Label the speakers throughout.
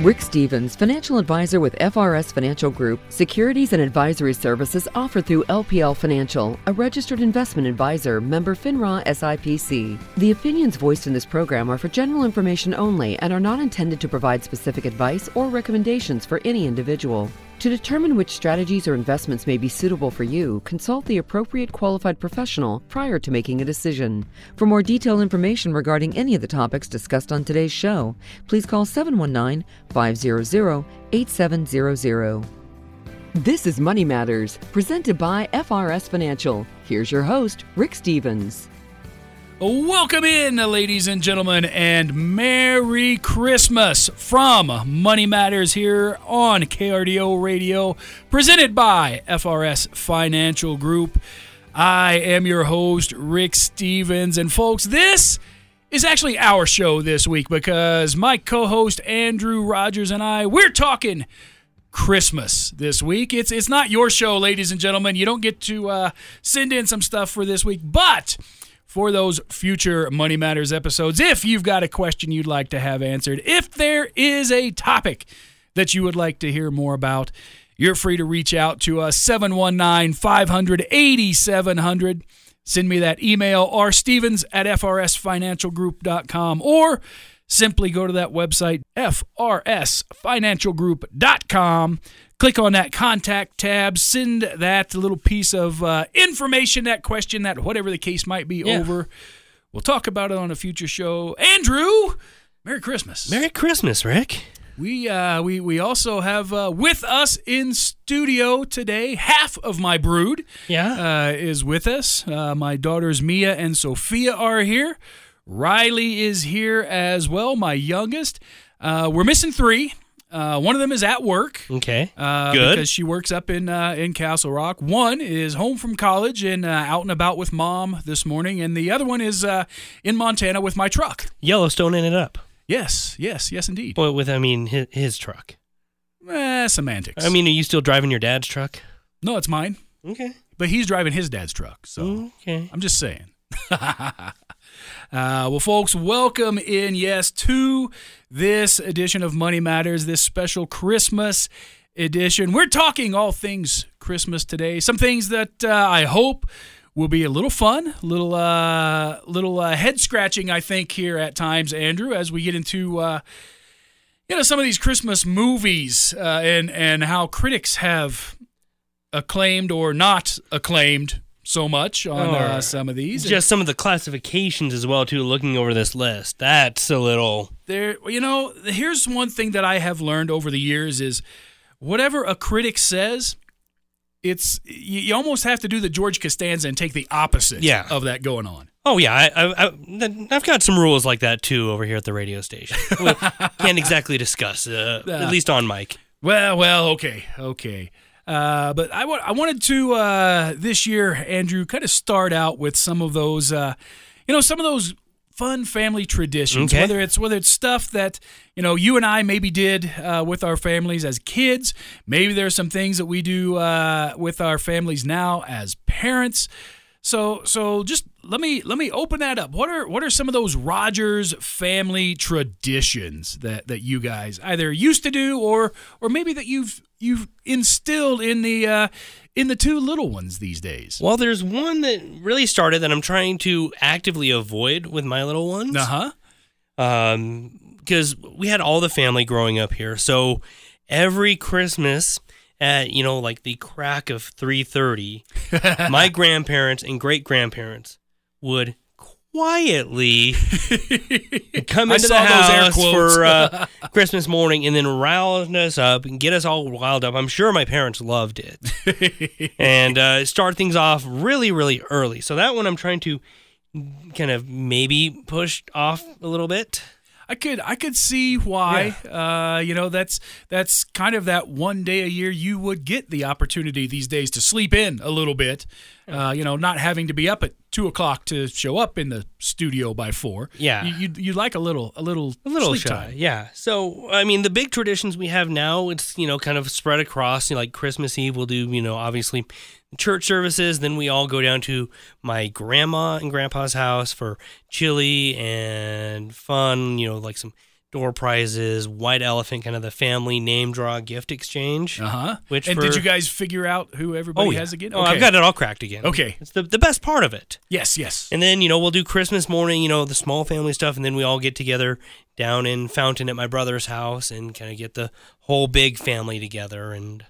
Speaker 1: Rick Stevens, financial advisor with FRS Financial Group, securities and advisory services offered through LPL Financial, a registered investment advisor, member FINRA SIPC. The opinions voiced in this program are for general information only and are not intended to provide specific advice or recommendations for any individual. To determine which strategies or investments may be suitable for you, consult the appropriate qualified professional prior to making a decision. For more detailed information regarding any of the topics discussed on today's show, please call 719 500 8700. This is Money Matters, presented by FRS Financial. Here's your host, Rick Stevens.
Speaker 2: Welcome in, ladies and gentlemen, and Merry Christmas from Money Matters here on KRDO Radio, presented by FRS Financial Group. I am your host, Rick Stevens, and folks, this is actually our show this week because my co host, Andrew Rogers, and I, we're talking. Christmas this week. It's it's not your show, ladies and gentlemen. You don't get to uh, send in some stuff for this week, but for those future Money Matters episodes. If you've got a question you'd like to have answered, if there is a topic that you would like to hear more about, you're free to reach out to us 719 500 8700. Send me that email or stevens at frsfinancialgroup.com or simply go to that website, frsfinancialgroup.com. Click on that contact tab, send that little piece of uh, information, that question, that whatever the case might be
Speaker 3: Yeah.
Speaker 2: over. We'll talk about it on a future show. Andrew, Merry Christmas.
Speaker 3: Merry Christmas, Rick.
Speaker 2: We uh, we we also have uh, with us in studio today. Half of my brood
Speaker 3: Yeah.
Speaker 2: uh, is with us. Uh, my daughters Mia and Sophia are here. Riley is here as well. My youngest. Uh, we're missing three. Uh, one of them is at work.
Speaker 3: okay.
Speaker 2: Uh,
Speaker 3: Good.
Speaker 2: Because she works up in uh, in Castle Rock. One is home from college and uh, out and about with mom this morning, and the other one is uh, in Montana with my truck.
Speaker 3: Yellowstone in it up.
Speaker 2: Yes, yes, yes, indeed.
Speaker 3: Well, with I mean his, his truck.
Speaker 2: Eh, semantics.
Speaker 3: I mean, are you still driving your dad's truck?
Speaker 2: no, it's mine.
Speaker 3: Okay.
Speaker 2: But he's driving his dad's truck, so.
Speaker 3: Okay.
Speaker 2: I'm just saying. uh, well, folks, welcome in, yes, to this edition of Money Matters, this special Christmas edition. We're talking all things Christmas today. Some things that uh, I hope will be a little fun, a little, uh, little uh, head scratching, I think, here at times, Andrew, as we get into. Uh, you know some of these Christmas movies uh, and and how critics have acclaimed or not acclaimed so much on uh, some of these.
Speaker 3: Just some of the classifications as well too. Looking over this list, that's a little.
Speaker 2: there, you know, here's one thing that I have learned over the years is whatever a critic says. It's you, you almost have to do the George Costanza and take the opposite
Speaker 3: Yeah.
Speaker 2: of that going on.
Speaker 3: Oh yeah, I, I've got some rules like that too over here at the radio station. We can't exactly discuss, uh, at least on mic.
Speaker 2: Well, well, okay, okay. Uh, but I I wanted to uh, this year, Andrew, kind of start out with some of those, uh, you know, some of those fun family traditions.
Speaker 3: Okay.
Speaker 2: Whether it's whether it's stuff that you know you and I maybe did uh, with our families as kids. Maybe there's some things that we do uh, with our families now as parents. So so just let me let me open that up. What are what are some of those Rogers family traditions that that you guys either used to do or or maybe that you've you've instilled in the uh, in the two little ones these days?
Speaker 3: Well, there's one that really started that I'm trying to actively avoid with my little ones.
Speaker 2: Uh huh.
Speaker 3: um, because we had all the family growing up here. So every Christmas at you know like the crack of three thirty, my grandparents and great grandparents would quietly come into the
Speaker 2: saw those air
Speaker 3: house for uh, Christmas morning and then rouse us up and get us all riled up. I'm sure my parents loved it and uh, start things off really really early. So that one I'm trying to kind of maybe push off a little bit.
Speaker 2: I could I could see why. Uh, you know, that's that's kind of that one day a year you would get the opportunity these days to sleep in a little bit. Uh, you know, not having to be up at two o'clock to show up in the studio by four.
Speaker 3: Yeah.
Speaker 2: you you, you like a little a little
Speaker 3: A little
Speaker 2: sleep
Speaker 3: shy,
Speaker 2: time.
Speaker 3: yeah. So I mean, the big traditions we have now, it's you know kind of spread across. You know, like Christmas Eve, we'll do you know obviously church services. Then we all go down to my grandma and grandpa's house for chili and fun. You know, like some door prizes, white elephant, kind of the family name draw gift exchange.
Speaker 2: Uh huh.
Speaker 3: Which
Speaker 2: and
Speaker 3: for-
Speaker 2: did you guys figure out who everybody
Speaker 3: oh yeah,
Speaker 2: has again?
Speaker 3: oh I've got it all cracked again.
Speaker 2: Okay.
Speaker 3: it's the the best part of it.
Speaker 2: Yes, yes.
Speaker 3: And then, you know, we'll do Christmas morning, you know, the small family stuff, and then we all get together down in Fountain at my brother's house and kind of get the whole big family together and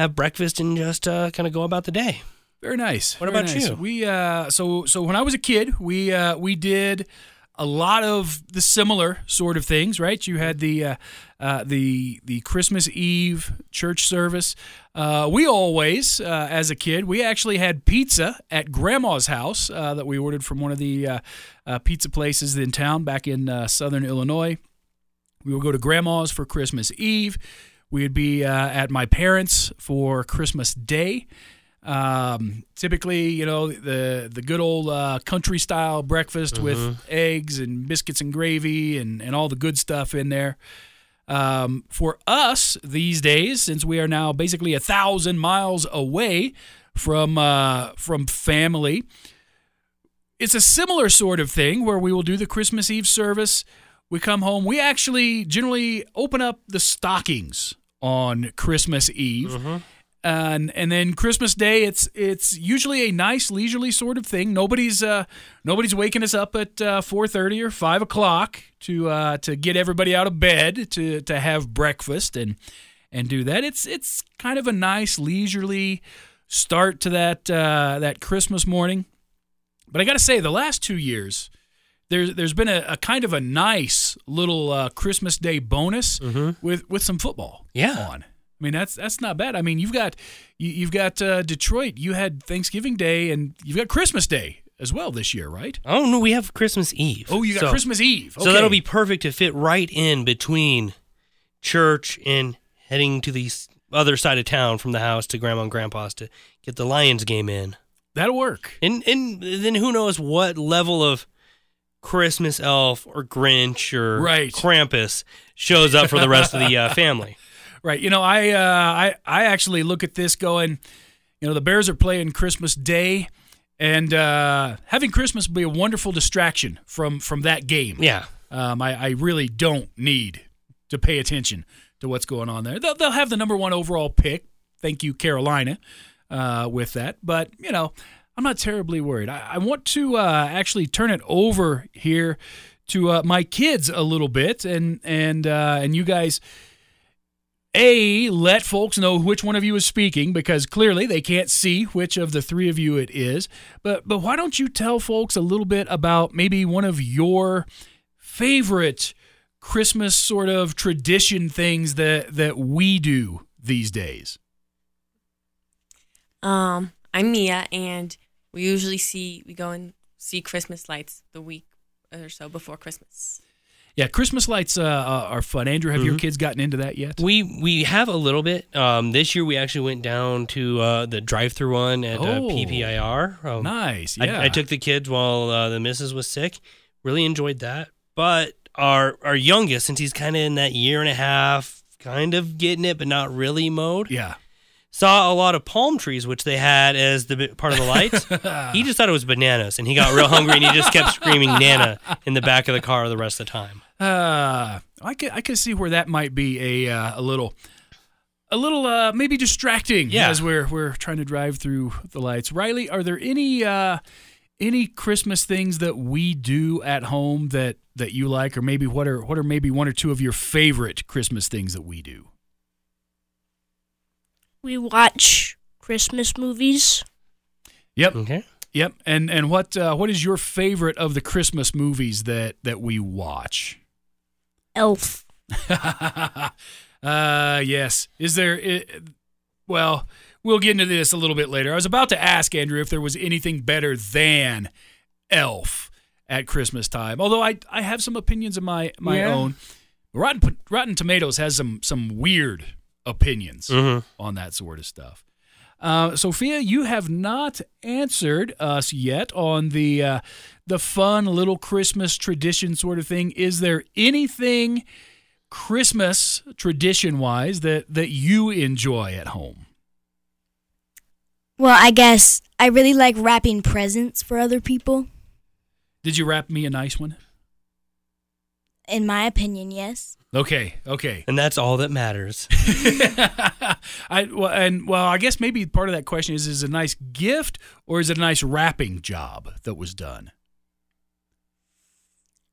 Speaker 3: have breakfast and just uh, kind of go about the day.
Speaker 2: Very nice.
Speaker 3: What
Speaker 2: Very
Speaker 3: about
Speaker 2: nice.
Speaker 3: you?
Speaker 2: We uh, so so when I was a kid, we uh, we did a lot of the similar sort of things, right? You had the uh, uh, the the Christmas Eve church service. Uh, we always, uh, as a kid, we actually had pizza at Grandma's house uh, that we ordered from one of the uh, uh, pizza places in town back in uh, Southern Illinois. We would go to Grandma's for Christmas Eve. We would be uh, at my parents' for Christmas Day. Um, typically, you know, the the good old uh, country style breakfast with eggs and biscuits and gravy and, and all the good stuff in there. Um, for us these days, since we are now basically a thousand miles away from uh, from family, it's a similar sort of thing where we will do the Christmas Eve service. We come home. We actually generally open up the stockings on Christmas Eve. And and then Christmas Day, it's it's usually a nice leisurely sort of thing. Nobody's uh, nobody's waking us up at uh, four thirty or five o'clock to uh, to get everybody out of bed to to have breakfast and and do that. It's it's kind of a nice leisurely start to that uh, that Christmas morning. But I got to say, the last two years, there's there's been a, a kind of a nice little uh, Christmas Day bonus with with some football
Speaker 3: Yeah.
Speaker 2: on. I mean that's that's not bad. I mean you've got you, you've got uh, Detroit. You had Thanksgiving Day and you've got Christmas Day as well this year, right?
Speaker 3: Oh, no, we have Christmas Eve.
Speaker 2: Oh, you got
Speaker 3: So-
Speaker 2: Christmas Eve.
Speaker 3: So that'll be perfect to fit right in between church and heading to the other side of town from the house to grandma and grandpa's to get the Lions game in.
Speaker 2: that'll work.
Speaker 3: And and then who knows what level of Christmas elf or Grinch or
Speaker 2: Right.
Speaker 3: Krampus shows up for the rest of the uh, family.
Speaker 2: Right. You know, I uh, I I actually look at this going, you know, the Bears are playing Christmas Day, and uh, having Christmas be a wonderful distraction from from that game.
Speaker 3: Yeah.
Speaker 2: Um, I, I really don't need to pay attention to what's going on there. They'll, they'll have the number one overall pick. Thank you, Carolina, uh, with that. But, you know, I'm not terribly worried. I, I want to uh, actually turn it over here to uh, my kids a little bit and, and, uh, and you guys. A, let folks know which one of you is speaking because clearly they can't see which of the three of you it is. But but why don't you tell folks a little bit about maybe one of your favorite Christmas sort of tradition things that that we do these days?
Speaker 4: Um, I'm Mia, and we usually see we go and see Christmas lights the week or so before Christmas.
Speaker 2: Yeah, Christmas lights uh, uh, are fun. Andrew, have your kids gotten into that yet?
Speaker 3: We we have a little bit. Um, this year we actually went down to uh, the drive-through one at uh,
Speaker 2: Oh.
Speaker 3: PPIR. Um,
Speaker 2: Nice. Yeah.
Speaker 3: I, I took the kids while uh, the missus was sick. Really enjoyed that. But our our youngest, since he's kind of in that year and a half, kind of getting it, but not really mode,
Speaker 2: Yeah.
Speaker 3: Saw a lot of palm trees, which they had as the part of the lights. he just thought it was bananas, and he got real hungry, and he just kept screaming "Nana" in the back of the car the rest of the time.
Speaker 2: Uh, I could I could see where that might be a uh, a little a little uh, maybe distracting
Speaker 3: Yeah.
Speaker 2: as we're we're trying to drive through the lights. Riley, are there any uh, any Christmas things that we do at home that that you like, or maybe what are what are maybe one or two of your favorite Christmas things that we do?
Speaker 5: We watch Christmas movies.
Speaker 2: Yep,
Speaker 3: Okay.
Speaker 2: yep. And and what uh, what is your favorite of the Christmas movies that that we watch?
Speaker 5: Elf.
Speaker 2: uh yes. Is there i well, we'll get into this a little bit later. I was about to ask Andrew if there was anything better than Elf at Christmas time. Although I I have some opinions of my my
Speaker 3: Yeah.
Speaker 2: own. Rotten Rotten Tomatoes has some some weird opinions
Speaker 3: Mhm.
Speaker 2: on that sort of stuff. Uh, Sophia, you have not answered us yet on the uh, the fun little Christmas tradition sort of thing. Is there anything Christmas tradition wise that that you enjoy at home?
Speaker 5: Well, I guess I really like wrapping presents for other people.
Speaker 2: Did you wrap me a nice one?
Speaker 5: In my opinion, yes.
Speaker 2: Okay, okay.
Speaker 3: And that's all that matters.
Speaker 2: I well, and well, I guess maybe part of that question is: is it a nice gift or is it a nice wrapping job that was done?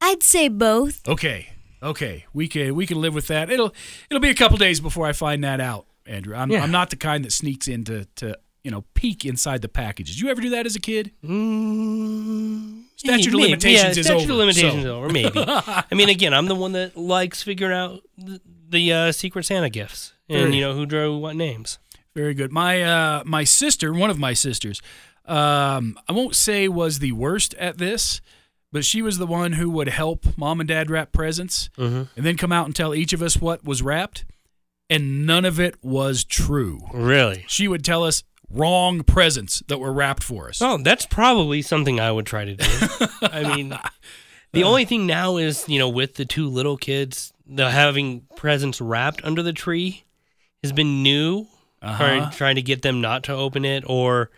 Speaker 5: I'd say both.
Speaker 2: Okay, okay, we can we can live with that. It'll it'll be a couple days before I find that out, Andrew. I'm
Speaker 3: Yeah.
Speaker 2: I'm not the kind that sneaks in to to you know peek inside the packages. Did you ever do that as a kid?
Speaker 3: Mm,
Speaker 2: Statute of limitations
Speaker 3: yeah,
Speaker 2: is
Speaker 3: statute
Speaker 2: over,
Speaker 3: of limitations
Speaker 2: so-
Speaker 3: is over. Maybe. I mean, again, I'm the one that likes figuring out the, the uh, Secret Santa gifts and
Speaker 2: Very-
Speaker 3: you know who drew what names.
Speaker 2: Very good. My uh, my sister, one of my sisters, um, I won't say was the worst at this, but she was the one who would help mom and dad wrap presents,
Speaker 3: Mm-hmm.
Speaker 2: and then come out and tell each of us what was wrapped, and none of it was true.
Speaker 3: Really?
Speaker 2: She would tell us wrong presents that were wrapped for us.
Speaker 3: Oh, that's probably something I would try to do. I mean, the only thing now is, you know, with the two little kids, the having presents wrapped under the tree has been new.
Speaker 2: Uh-huh.
Speaker 3: Trying, trying to get them not to open it or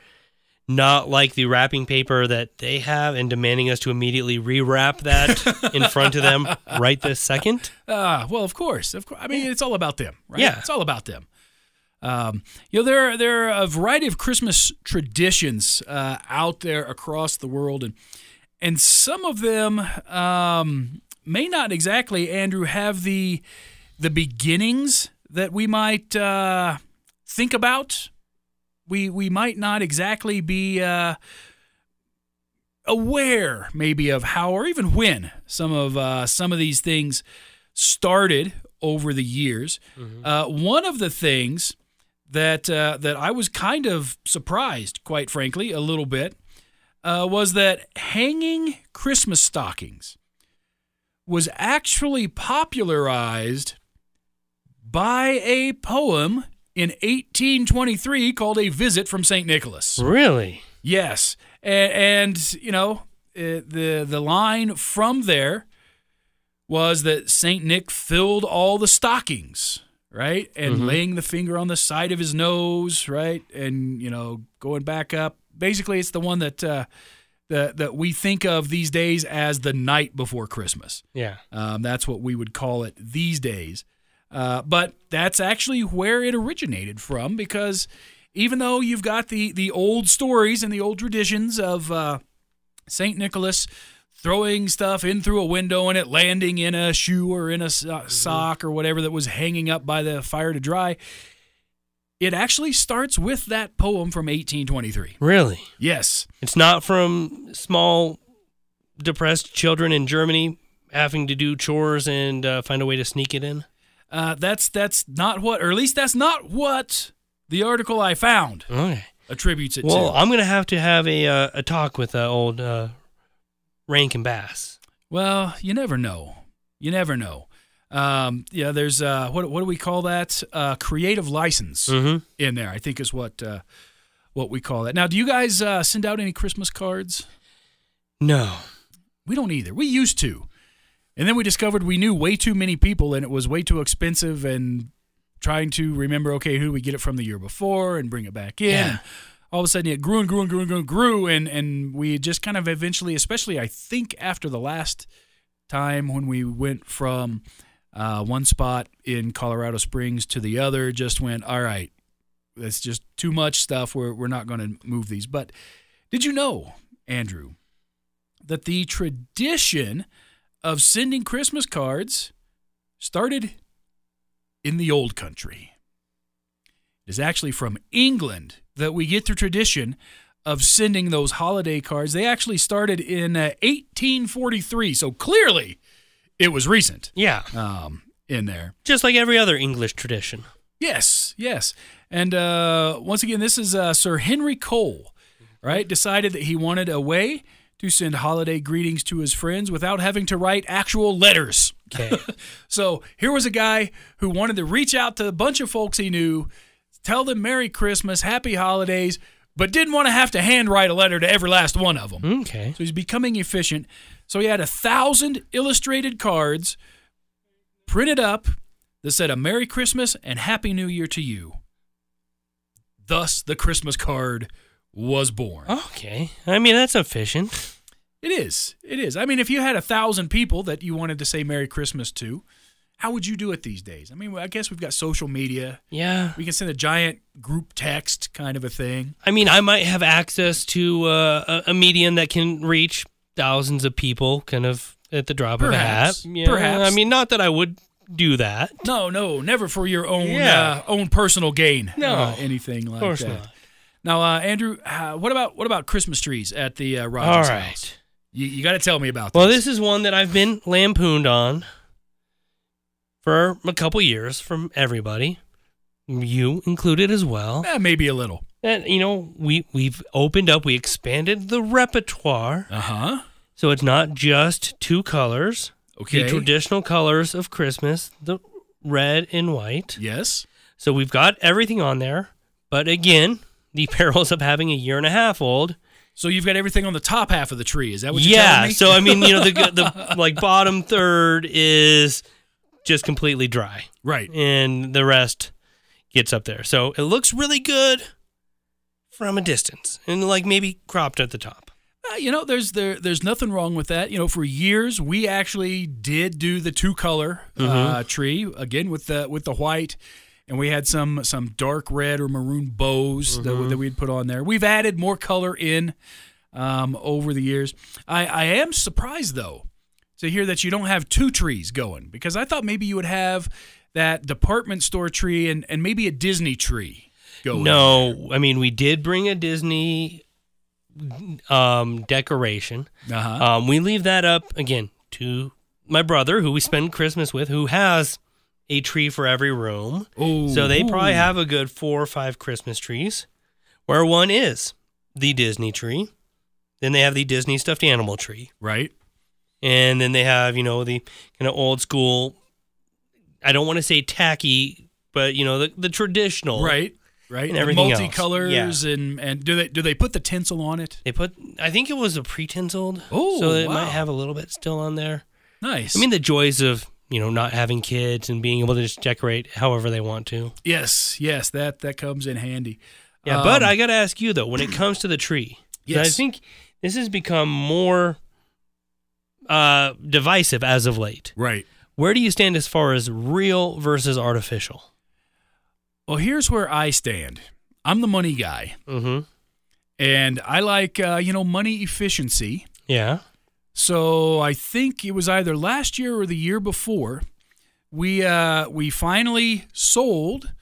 Speaker 3: not like the wrapping paper that they have and demanding us to immediately rewrap that in front of them right this second.
Speaker 2: Ah, well, of course, of course. I mean, it's all about them, right?
Speaker 3: Yeah.
Speaker 2: it's all about them. Um, you know, there are, there are a variety of Christmas traditions uh, out there across the world, and and some of them um, may not exactly, Andrew, have the the beginnings that we might uh, think about. We we might not exactly be. Uh, aware maybe of how or even when some of uh, some of these things started over the years. Uh, one of the things that uh, that I was kind of surprised, quite frankly, a little bit, uh, was that hanging Christmas stockings was actually popularized by a poem in 1823 called "A Visit from Saint Nicholas."
Speaker 3: Really?
Speaker 2: Yes, and, and you know uh, the the line from there was that Saint Nick filled all the stockings, right, and laying the finger on the side of his nose, right, and you know going back up. Basically, it's the one that uh, that that we think of these days as the night before Christmas.
Speaker 3: Yeah.
Speaker 2: Um, that's what we would call it these days. Uh, but that's actually where it originated from because even though you've got the, the old stories and the old traditions of uh, St. Nicholas throwing stuff in through a window and it landing in a shoe or in a so- sock or whatever that was hanging up by the fire to dry, it actually starts with that poem from 1823.
Speaker 3: Really?
Speaker 2: Yes.
Speaker 3: It's not from small, depressed children in Germany having to do chores and uh, find a way to sneak it in.
Speaker 2: Uh, that's that's not what, or at least that's not what the article I found
Speaker 3: Okay.
Speaker 2: attributes it
Speaker 3: Well,
Speaker 2: to.
Speaker 3: Well, I'm gonna have to have a uh, a talk with uh, old uh, Rankin Bass.
Speaker 2: Well, you never know. You never know. Um, yeah, there's uh, what what do we call that? Uh, creative license
Speaker 3: Mm-hmm.
Speaker 2: in there. I think is what uh, what we call that. Now, do you guys uh, send out any Christmas cards?
Speaker 3: No.
Speaker 2: We don't either. We used to, and then we discovered we knew way too many people, and it was way too expensive. And trying to remember, okay, who we get it from the year before, and bring it back in.
Speaker 3: Yeah.
Speaker 2: All of a sudden, it grew and grew and grew and grew and grew, and and we just kind of eventually, especially I think after the last time when we went from uh, one spot in Colorado Springs to the other, just went all right. That's just too much stuff. We're we're not going to move these. But did you know, Andrew, that the tradition of sending Christmas cards started in the old country? Is actually from England that we get the tradition of sending those holiday cards. They actually started in uh, 1843, so clearly it was recent
Speaker 3: Yeah.
Speaker 2: um, in there.
Speaker 3: Just like every other English tradition.
Speaker 2: Yes, yes. And uh, once again, this is uh, Sir Henry Cole, right? Decided that he wanted a way to send holiday greetings to his friends without having to write actual letters.
Speaker 3: Okay.
Speaker 2: So here was a guy who wanted to reach out to a bunch of folks he knew, tell them Merry Christmas, Happy Holidays, but didn't want to have to handwrite a letter to every last one of them.
Speaker 3: okay.
Speaker 2: So he's becoming efficient. So he had a thousand illustrated cards printed up that said a Merry Christmas and Happy New Year to you. Thus, the Christmas card was born.
Speaker 3: Okay. I mean, that's efficient.
Speaker 2: It is. It is. I mean, if you had a thousand people that you wanted to say Merry Christmas to, how would you do it these days? I mean, I guess we've got social media.
Speaker 3: Yeah.
Speaker 2: We can send a giant group text kind of a thing.
Speaker 3: I mean, I might have access to uh, a, a medium that can reach thousands of people kind of at the drop
Speaker 2: Perhaps.
Speaker 3: of a hat. Yeah,
Speaker 2: Perhaps.
Speaker 3: I mean, not that I would do that.
Speaker 2: No, no, never for your own
Speaker 3: Yeah.
Speaker 2: uh, own personal gain.
Speaker 3: No.
Speaker 2: uh, anything like
Speaker 3: Of course
Speaker 2: that.
Speaker 3: not.
Speaker 2: Now, uh, Andrew, uh, what about what about Christmas trees at the uh, Rogers
Speaker 3: right.
Speaker 2: house? You, you got to tell me about. This.
Speaker 3: Well,
Speaker 2: this.
Speaker 3: this is one that I've been lampooned on for a couple years from everybody, you included as well.
Speaker 2: Eh, maybe a little.
Speaker 3: And you know, we we've opened up, we expanded the repertoire,
Speaker 2: Uh huh.
Speaker 3: so it's not just two colors.
Speaker 2: Okay.
Speaker 3: The traditional colors of Christmas, the red and white.
Speaker 2: yes.
Speaker 3: So we've got everything on there. But again, the perils of having a year and a half old.
Speaker 2: So you've got everything on the top half of the tree. Is that what you're
Speaker 3: yeah.
Speaker 2: telling me?
Speaker 3: So I mean, you know, the the like bottom third is just completely dry,
Speaker 2: right.
Speaker 3: and the rest gets up there. So it looks really good from a distance, and like maybe cropped at the top.
Speaker 2: Uh, you know, there's there there's nothing wrong with that. You know, for years we actually did do the two color uh, tree again with the with the white, and we had some some dark red or maroon bows that, that we'd put on there. We've added more color in um, over the years. I, I am surprised though to hear that you don't have two trees going because I thought maybe you would have that department store tree and, and maybe a Disney tree going.
Speaker 3: No, I mean we did bring a Disney um, decoration.
Speaker 2: Uh huh.
Speaker 3: Um, we leave that up again to my brother, who we spend Christmas with, who has a tree for every room.
Speaker 2: Oh,
Speaker 3: So they probably have a good four or five Christmas trees, where one is the Disney tree. Then they have the Disney stuffed animal tree.
Speaker 2: right.
Speaker 3: And then they have, you know, the kind of old school, I don't want to say tacky, but, you know, the, the traditional.
Speaker 2: Right, right.
Speaker 3: And
Speaker 2: The
Speaker 3: everything else.
Speaker 2: multicolors and and do they do they put the tinsel on it?
Speaker 3: They put, I think it was a pre tinseled.
Speaker 2: Oh,
Speaker 3: So it
Speaker 2: wow.
Speaker 3: might have a little bit still on there.
Speaker 2: Nice.
Speaker 3: I mean, the joys of, you know, not having kids and being able to just decorate however they want to.
Speaker 2: yes, yes, that that comes in handy.
Speaker 3: Yeah, but
Speaker 2: Um,
Speaker 3: I got to ask you though, when it comes to the tree, 'cause I think this has become more uh, divisive as of late.
Speaker 2: right.
Speaker 3: Where do you stand as far as real versus artificial?
Speaker 2: Well, here's where I stand. I'm the money guy,
Speaker 3: Mm-hmm.
Speaker 2: and I like uh, you know money efficiency.
Speaker 3: Yeah.
Speaker 2: So I think it was either last year or the year before we uh, we finally sold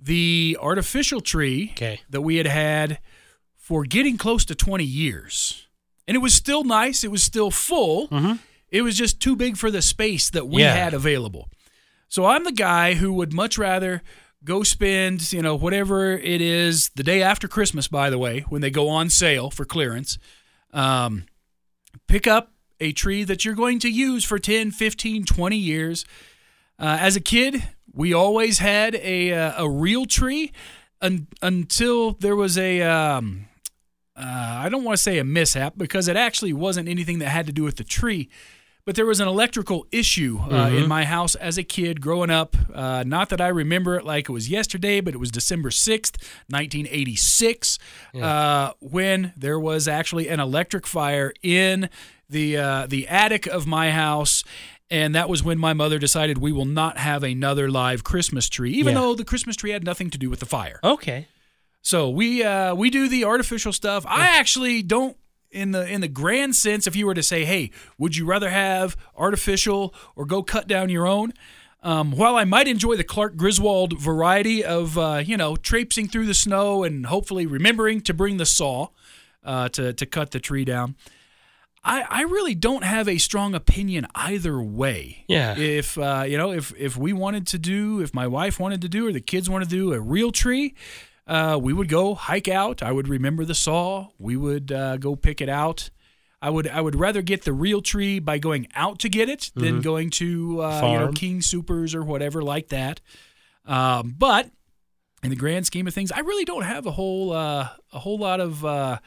Speaker 2: the artificial tree
Speaker 3: Okay.
Speaker 2: that we had had for getting close to 20 years. And it was still nice, it was still full.
Speaker 3: Mm-hmm.
Speaker 2: It was just too big for the space that we
Speaker 3: Yeah.
Speaker 2: had available. So I'm the guy who would much rather go spend, you know, whatever it is the day after Christmas, by the way, when they go on sale for clearance. Um, pick up a tree that you're going to use for 10, 15, 20 years. Uh, as a kid, we always had a, uh, a real tree un- until there was a. Um, uh, I don't want to say a mishap because it actually wasn't anything that had to do with the tree, but there was an electrical issue uh, in my house as a kid growing up. Uh, not that I remember it like it was yesterday, but it was December 6th, 1986, uh, when there was actually an electric fire in the, uh, the attic of my house. And that was when my mother decided we will not have another live Christmas tree, even
Speaker 3: Yeah.
Speaker 2: though the Christmas tree had nothing to do with the fire.
Speaker 3: Okay.
Speaker 2: So we uh, we do the artificial stuff. I actually don't in the in the grand sense. If you were to say, "Hey, would you rather have artificial or go cut down your own?" Um, while I might enjoy the Clark Griswold variety of uh, you know traipsing through the snow and hopefully remembering to bring the saw uh, to to cut the tree down, I, I really don't have a strong opinion either way.
Speaker 3: Yeah.
Speaker 2: If uh, you know, if if we wanted to do, if my wife wanted to do, or the kids wanted to do a real tree, uh, we would go hike out. I would remember the saw. We would uh, go pick it out. I would I would rather get the real tree by going out to get it than going to uh, you know King Supers or whatever like that. Um, but in the grand scheme of things, I really don't have a whole uh, a whole lot of uh,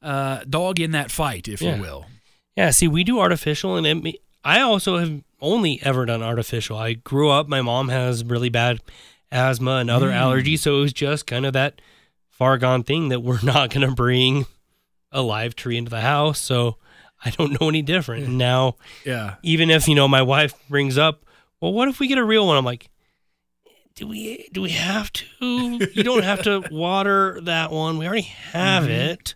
Speaker 2: uh, dog in that fight, if
Speaker 3: Yeah.
Speaker 2: you will.
Speaker 3: Yeah. See, we do artificial, and it, I also have only ever done artificial. I grew up. My mom has really bad asthma and other mm. allergies, so it was just kind of that far gone thing that we're not going to bring a live tree into the house. So I don't know any different. And now,
Speaker 2: Yeah.
Speaker 3: even if you know my wife brings up, well, what if we get a real one? I'm like, do we do we have to? You don't have to water that one. We already have mm-hmm. it.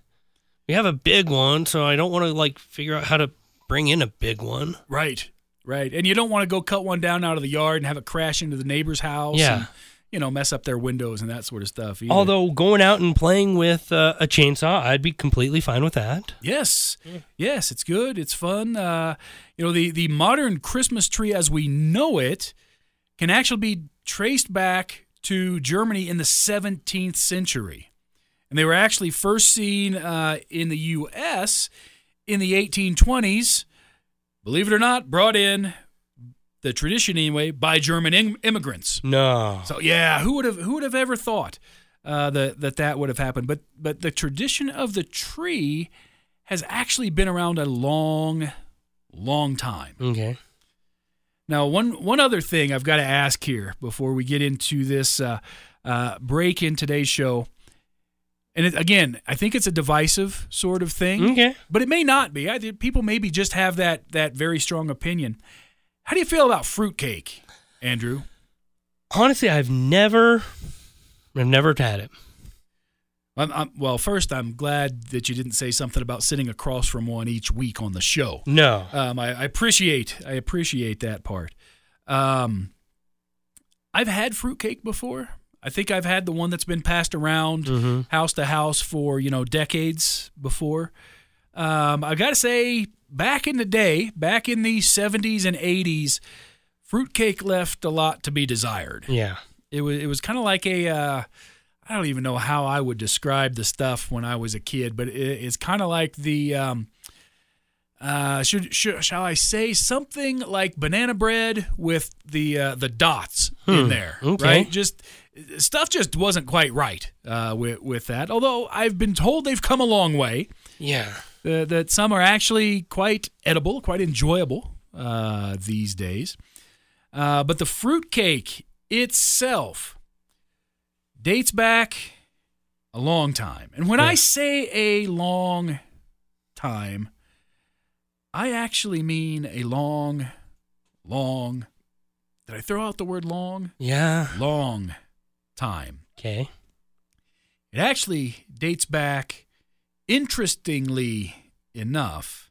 Speaker 3: We have a big one, so I don't want to like figure out how to bring in a big one.
Speaker 2: Right. Right. And you don't want to go cut one down out of the yard and have it crash into the neighbor's house.
Speaker 3: Yeah.
Speaker 2: And, you know, mess up their windows and that sort of stuff. either.
Speaker 3: Although going out and playing with uh, a chainsaw, I'd be completely fine with that.
Speaker 2: Yes, yes, it's good. It's fun. Uh, you know, the the modern Christmas tree as we know it can actually be traced back to Germany in the 17th century, and they were actually first seen uh, in the U.S. in the 1820s. Believe it or not, brought in the tradition anyway by German im- immigrants.
Speaker 3: No.
Speaker 2: So yeah, who would have who would have ever thought uh, that that that would have happened? But but the tradition of the tree has actually been around a long, long time.
Speaker 3: Okay.
Speaker 2: Now, one one other thing I've got to ask here before we get into this uh, uh, break in today's show, and it, again, I think it's a divisive sort of thing,
Speaker 3: Okay.
Speaker 2: but it may not be. I people maybe just have that that very strong opinion. How do you feel about fruitcake, Andrew?
Speaker 3: Honestly, I've never, I've never had it.
Speaker 2: I'm, I'm, well, first, I'm glad that you didn't say something about sitting across from one each week on the show.
Speaker 3: No.
Speaker 2: Um, I, I appreciate I appreciate that part. Um, I've had fruitcake before. I think I've had the one that's been passed around
Speaker 3: hmm
Speaker 2: house to house for you know decades before. Um, I got to say, back in the day, back in the 70s and 80s, fruitcake left a lot to be desired
Speaker 3: Yeah.
Speaker 2: it was it was kind of like a uh, I don't even know how I would describe the stuff when I was a kid, but it, it's kind of like the um, uh, should, should shall I say something like banana bread with the uh, the dots in
Speaker 3: Hmm,
Speaker 2: there,
Speaker 3: okay.
Speaker 2: right? Just stuff just wasn't quite right uh, with with that. Although I've been told they've come a long way.
Speaker 3: Yeah.
Speaker 2: Uh, that some are actually quite edible, quite enjoyable uh, these days. Uh, but the fruitcake itself dates back a long time. And when I say a long time, I actually mean a long, long. Did I throw out the word long?
Speaker 3: Yeah.
Speaker 2: Long time.
Speaker 3: Okay.
Speaker 2: It actually dates back, interestingly enough,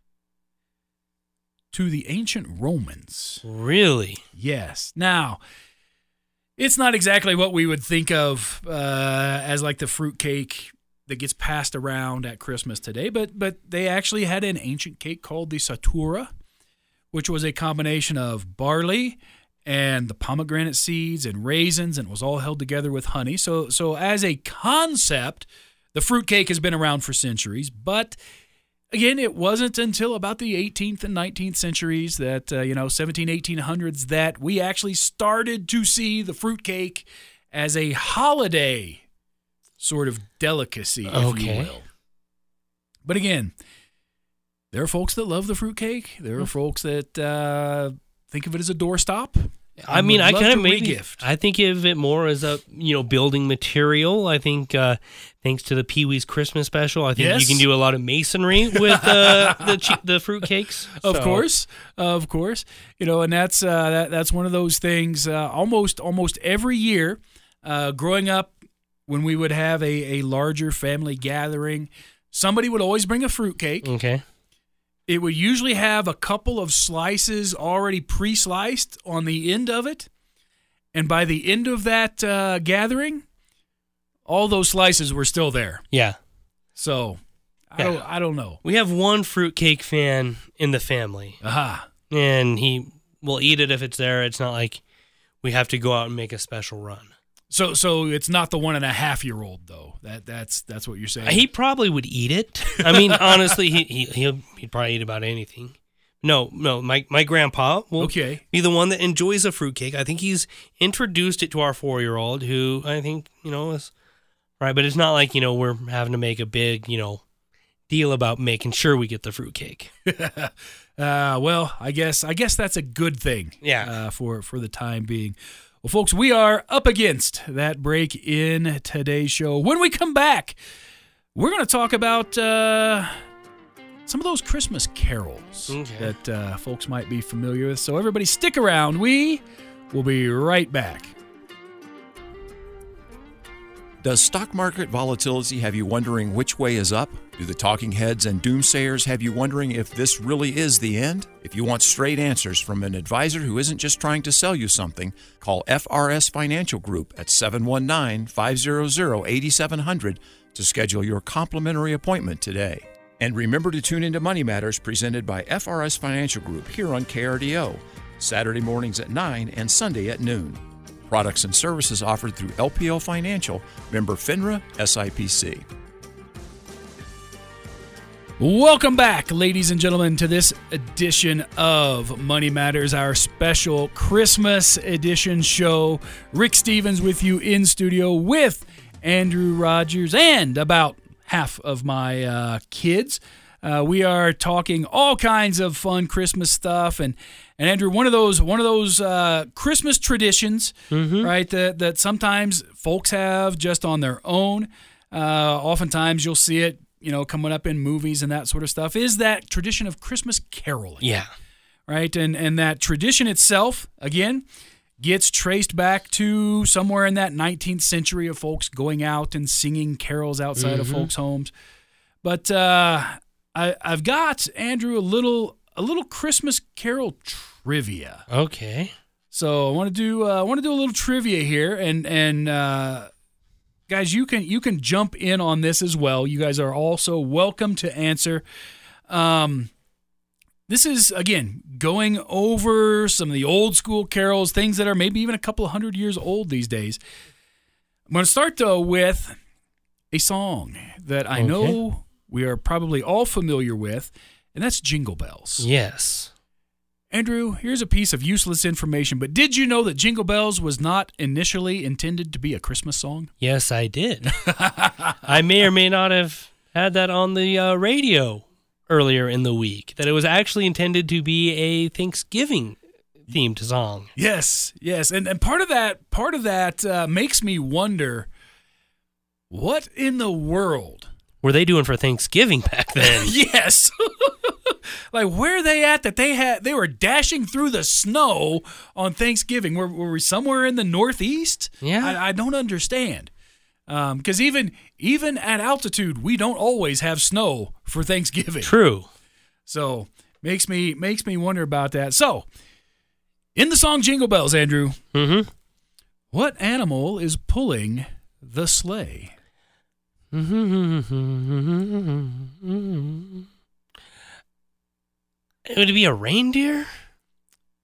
Speaker 2: to the ancient Romans.
Speaker 3: Really?
Speaker 2: Yes. Now, it's not exactly what we would think of uh, as like the fruitcake that gets passed around at Christmas today, but but they actually had an ancient cake called the satura, which was a combination of barley and the pomegranate seeds and raisins, and it was all held together with honey. So so as a concept, the fruit cake has been around for centuries, but again, it wasn't until about the 18th and 19th centuries that, uh, you know, 17, 1800s, that we actually started to see the fruit cake as a holiday sort of delicacy, if
Speaker 3: Okay.
Speaker 2: you will. But again, there are folks that love the fruitcake. There are folks that uh, think of it as a doorstop.
Speaker 3: I
Speaker 2: and
Speaker 3: mean, I kind of maybe
Speaker 2: regift.
Speaker 3: I think of it more as a you know building material. I think uh, thanks to the Pee Wee's Christmas special, I think
Speaker 2: Yes.
Speaker 3: you can do a lot of masonry with uh, the che- the fruit cakes.
Speaker 2: Of
Speaker 3: So,
Speaker 2: course, of course, you know, and that's uh, that, that's one of those things. Uh, almost almost every year, uh, growing up, when we would have a, a larger family gathering, somebody would always bring a fruitcake.
Speaker 3: Okay.
Speaker 2: It would usually have a couple of slices already pre-sliced on the end of it, and by the end of that uh, gathering, all those slices were still there.
Speaker 3: Yeah.
Speaker 2: So, I
Speaker 3: Yeah.
Speaker 2: don't I don't know.
Speaker 3: We have one fruitcake fan in the family,
Speaker 2: Aha.
Speaker 3: and he will eat it if it's there. It's not like we have to go out and make a special run.
Speaker 2: So so it's not the one and a half year old though. That that's that's what you're saying.
Speaker 3: He probably would eat it. I mean, honestly, he he he'll, he'd probably eat about anything. No, no, my my grandpa will
Speaker 2: Okay.
Speaker 3: be the one that enjoys a fruitcake. I think he's introduced it to our four year old, who I think you know is right. But it's not like you know we're having to make a big you know deal about making sure we get the fruitcake.
Speaker 2: uh, well, I guess I guess that's a good thing.
Speaker 3: Yeah.
Speaker 2: Uh, for for the time being. Well, folks, we are up against that break in today's show. When we come back, we're going to talk about uh, some of those Christmas carols
Speaker 3: Okay.
Speaker 2: that uh, folks might be familiar with. So everybody, stick around. We will be right back.
Speaker 6: Does stock market volatility have you wondering which way is up? Do the talking heads and doomsayers have you wondering if this really is the end? If you want straight answers from an advisor who isn't just trying to sell you something, call FRS Financial Group at 719 500 8700 to schedule your complimentary appointment today. And remember to tune into Money Matters presented by FRS Financial Group here on KRDO, Saturday mornings at 9 and Sunday at noon. Products and services offered through LPL Financial, member FINRA SIPC.
Speaker 2: Welcome back, ladies and gentlemen, to this edition of Money Matters, our special Christmas edition show. Rick Stevens with you in studio with Andrew Rogers and about half of my uh, kids. Uh, we are talking all kinds of fun Christmas stuff, and and Andrew, one of those one of those uh, Christmas traditions, right? That that sometimes folks have just on their own. Uh, oftentimes, you'll see it, you know, coming up in movies and that sort of stuff. Is that tradition of Christmas caroling?
Speaker 3: Yeah.
Speaker 2: right? And and that tradition itself, again, gets traced back to somewhere in that 19th century of folks going out and singing carols outside of folks' homes. But uh, I, I've got Andrew a little a little Christmas carol trivia.
Speaker 3: Okay.
Speaker 2: So I want to do uh, I want to do a little trivia here, and and uh, guys, you can you can jump in on this as well. You guys are also welcome to answer. Um, this is again going over some of the old school carols, things that are maybe even a couple of hundred years old these days. I'm going to start though with a song that I
Speaker 3: Okay.
Speaker 2: know we are probably all familiar with, and that's Jingle Bells.
Speaker 3: Yes.
Speaker 2: Andrew, here's a piece of useless information, but did you know that Jingle Bells was not initially intended to be a Christmas song?
Speaker 3: Yes, I did. I may or may not have had that on the uh, radio earlier in the week. That it was actually intended to be a Thanksgiving themed song.
Speaker 2: Yes, yes, and and part of that part of that uh, makes me wonder what in the world.
Speaker 3: Were they doing for Thanksgiving back then?
Speaker 2: Yes. like where are they at that they had they were dashing through the snow on Thanksgiving? Were, were we somewhere in the Northeast?
Speaker 3: Yeah.
Speaker 2: I, I don't understand. Because even even at altitude, we don't always have snow for Thanksgiving.
Speaker 3: True.
Speaker 2: So makes me makes me wonder about that. So in the song Jingle Bells, Andrew,
Speaker 3: Mm-hmm.
Speaker 2: what animal is pulling the sleigh?
Speaker 3: Would it be a reindeer?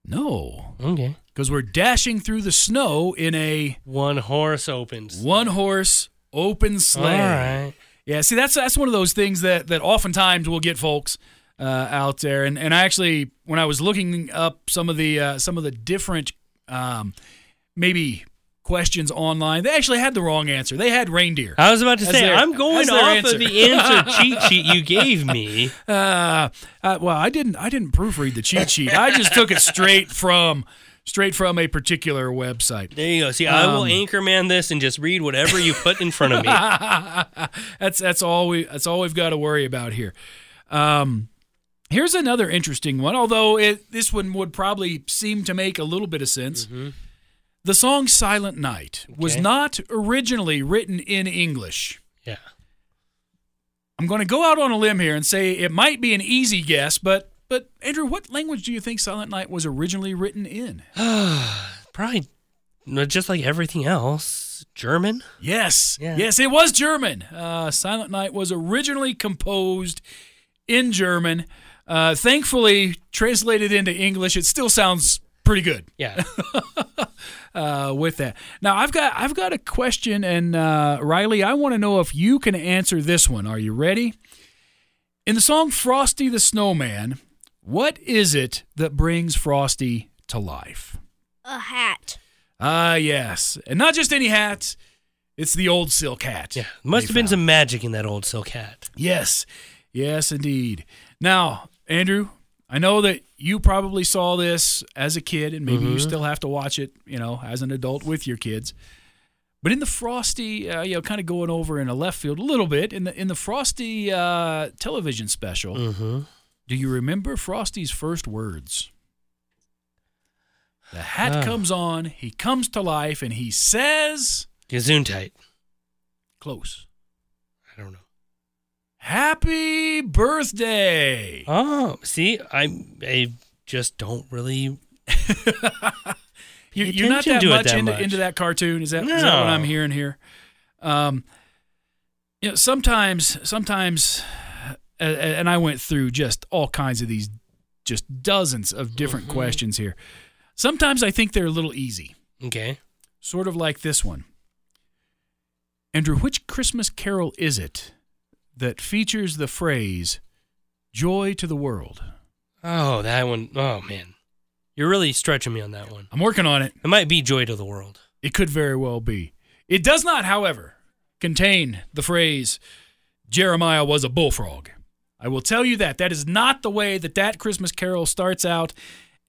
Speaker 2: No,
Speaker 3: Okay.
Speaker 2: because we're dashing through the snow in a
Speaker 3: One horse opens.
Speaker 2: one horse open sleigh.
Speaker 3: All right.
Speaker 2: Yeah, see that's that's one of those things that that oftentimes will get folks uh, out there. And and I actually when I was looking up some of the uh, some of the different um, maybe questions online, they actually had the wrong answer. They had reindeer.
Speaker 3: I was about to say,
Speaker 2: their-
Speaker 3: I'm going off
Speaker 2: answer.
Speaker 3: of the answer cheat sheet you gave me.
Speaker 2: Uh, uh, well, I didn't I didn't proofread the cheat sheet. I just took it straight from straight from a particular website.
Speaker 3: There you go. See, I will
Speaker 2: Um,
Speaker 3: anchorman this and just read whatever you put in front of me.
Speaker 2: that's that's all we that's all we've got to worry about here. Um, here's another interesting one, although it, this one would probably seem to make a little bit of sense. The song "Silent Night" was not originally written in English.
Speaker 3: Yeah.
Speaker 2: I'm going to go out on a limb here and say it might be an easy guess, but but Andrew, what language do you think Silent Night was originally written in?
Speaker 3: Probably just like everything else. German?
Speaker 2: Yes,
Speaker 3: Yeah.
Speaker 2: yes, it was German. Uh, Silent Night was originally composed in German. Uh, thankfully, translated into English, it still sounds pretty good
Speaker 3: Yeah.
Speaker 2: uh, with that. Now, I've got I've got a question, and uh, Riley, I want to know if you can answer this one. Are you ready? In the song "Frosty the Snowman," what is it that brings Frosty to life?
Speaker 5: A hat.
Speaker 2: Ah, yes, and not just any hat. It's the old silk hat.
Speaker 3: Yeah. Must
Speaker 2: they
Speaker 3: have been
Speaker 2: found.
Speaker 3: some magic in that old silk hat.
Speaker 2: Yes, yes, indeed. Now, Andrew, I know that you probably saw this as a kid, and maybe you still have to watch it, you know, as an adult with your kids. But in the Frosty, uh, you know, kind of going over in a left field a little bit in the in the Frosty uh, television special.
Speaker 3: Mm-hmm.
Speaker 2: Do you remember Frosty's first words? The hat
Speaker 3: Ah.
Speaker 2: comes on, he comes to life, and he says,
Speaker 3: Gesundheit.
Speaker 2: "Close,
Speaker 3: I don't know.
Speaker 2: Happy birthday!"
Speaker 3: Oh, see, I I just don't really.
Speaker 2: You,
Speaker 3: Pay
Speaker 2: you're not that much,
Speaker 3: that
Speaker 2: into,
Speaker 3: much.
Speaker 2: into that cartoon. Is that, is that what I'm hearing here? Um, you know, sometimes, sometimes, uh, and I went through just all kinds of these, just dozens of different
Speaker 3: Mm-hmm.
Speaker 2: questions here. Sometimes I think they're a little easy,
Speaker 3: Okay.
Speaker 2: sort of like this one. Andrew, which Christmas carol is it that features the phrase "Joy to the world"?
Speaker 3: Oh, that one oh man, you're really stretching me on that one.
Speaker 2: I'm working on it.
Speaker 3: It might be joy to the world.
Speaker 2: It could very well be. It does not, however, contain the phrase Jeremiah was a bullfrog. I will tell you that. That is not the way that that Christmas carol starts out.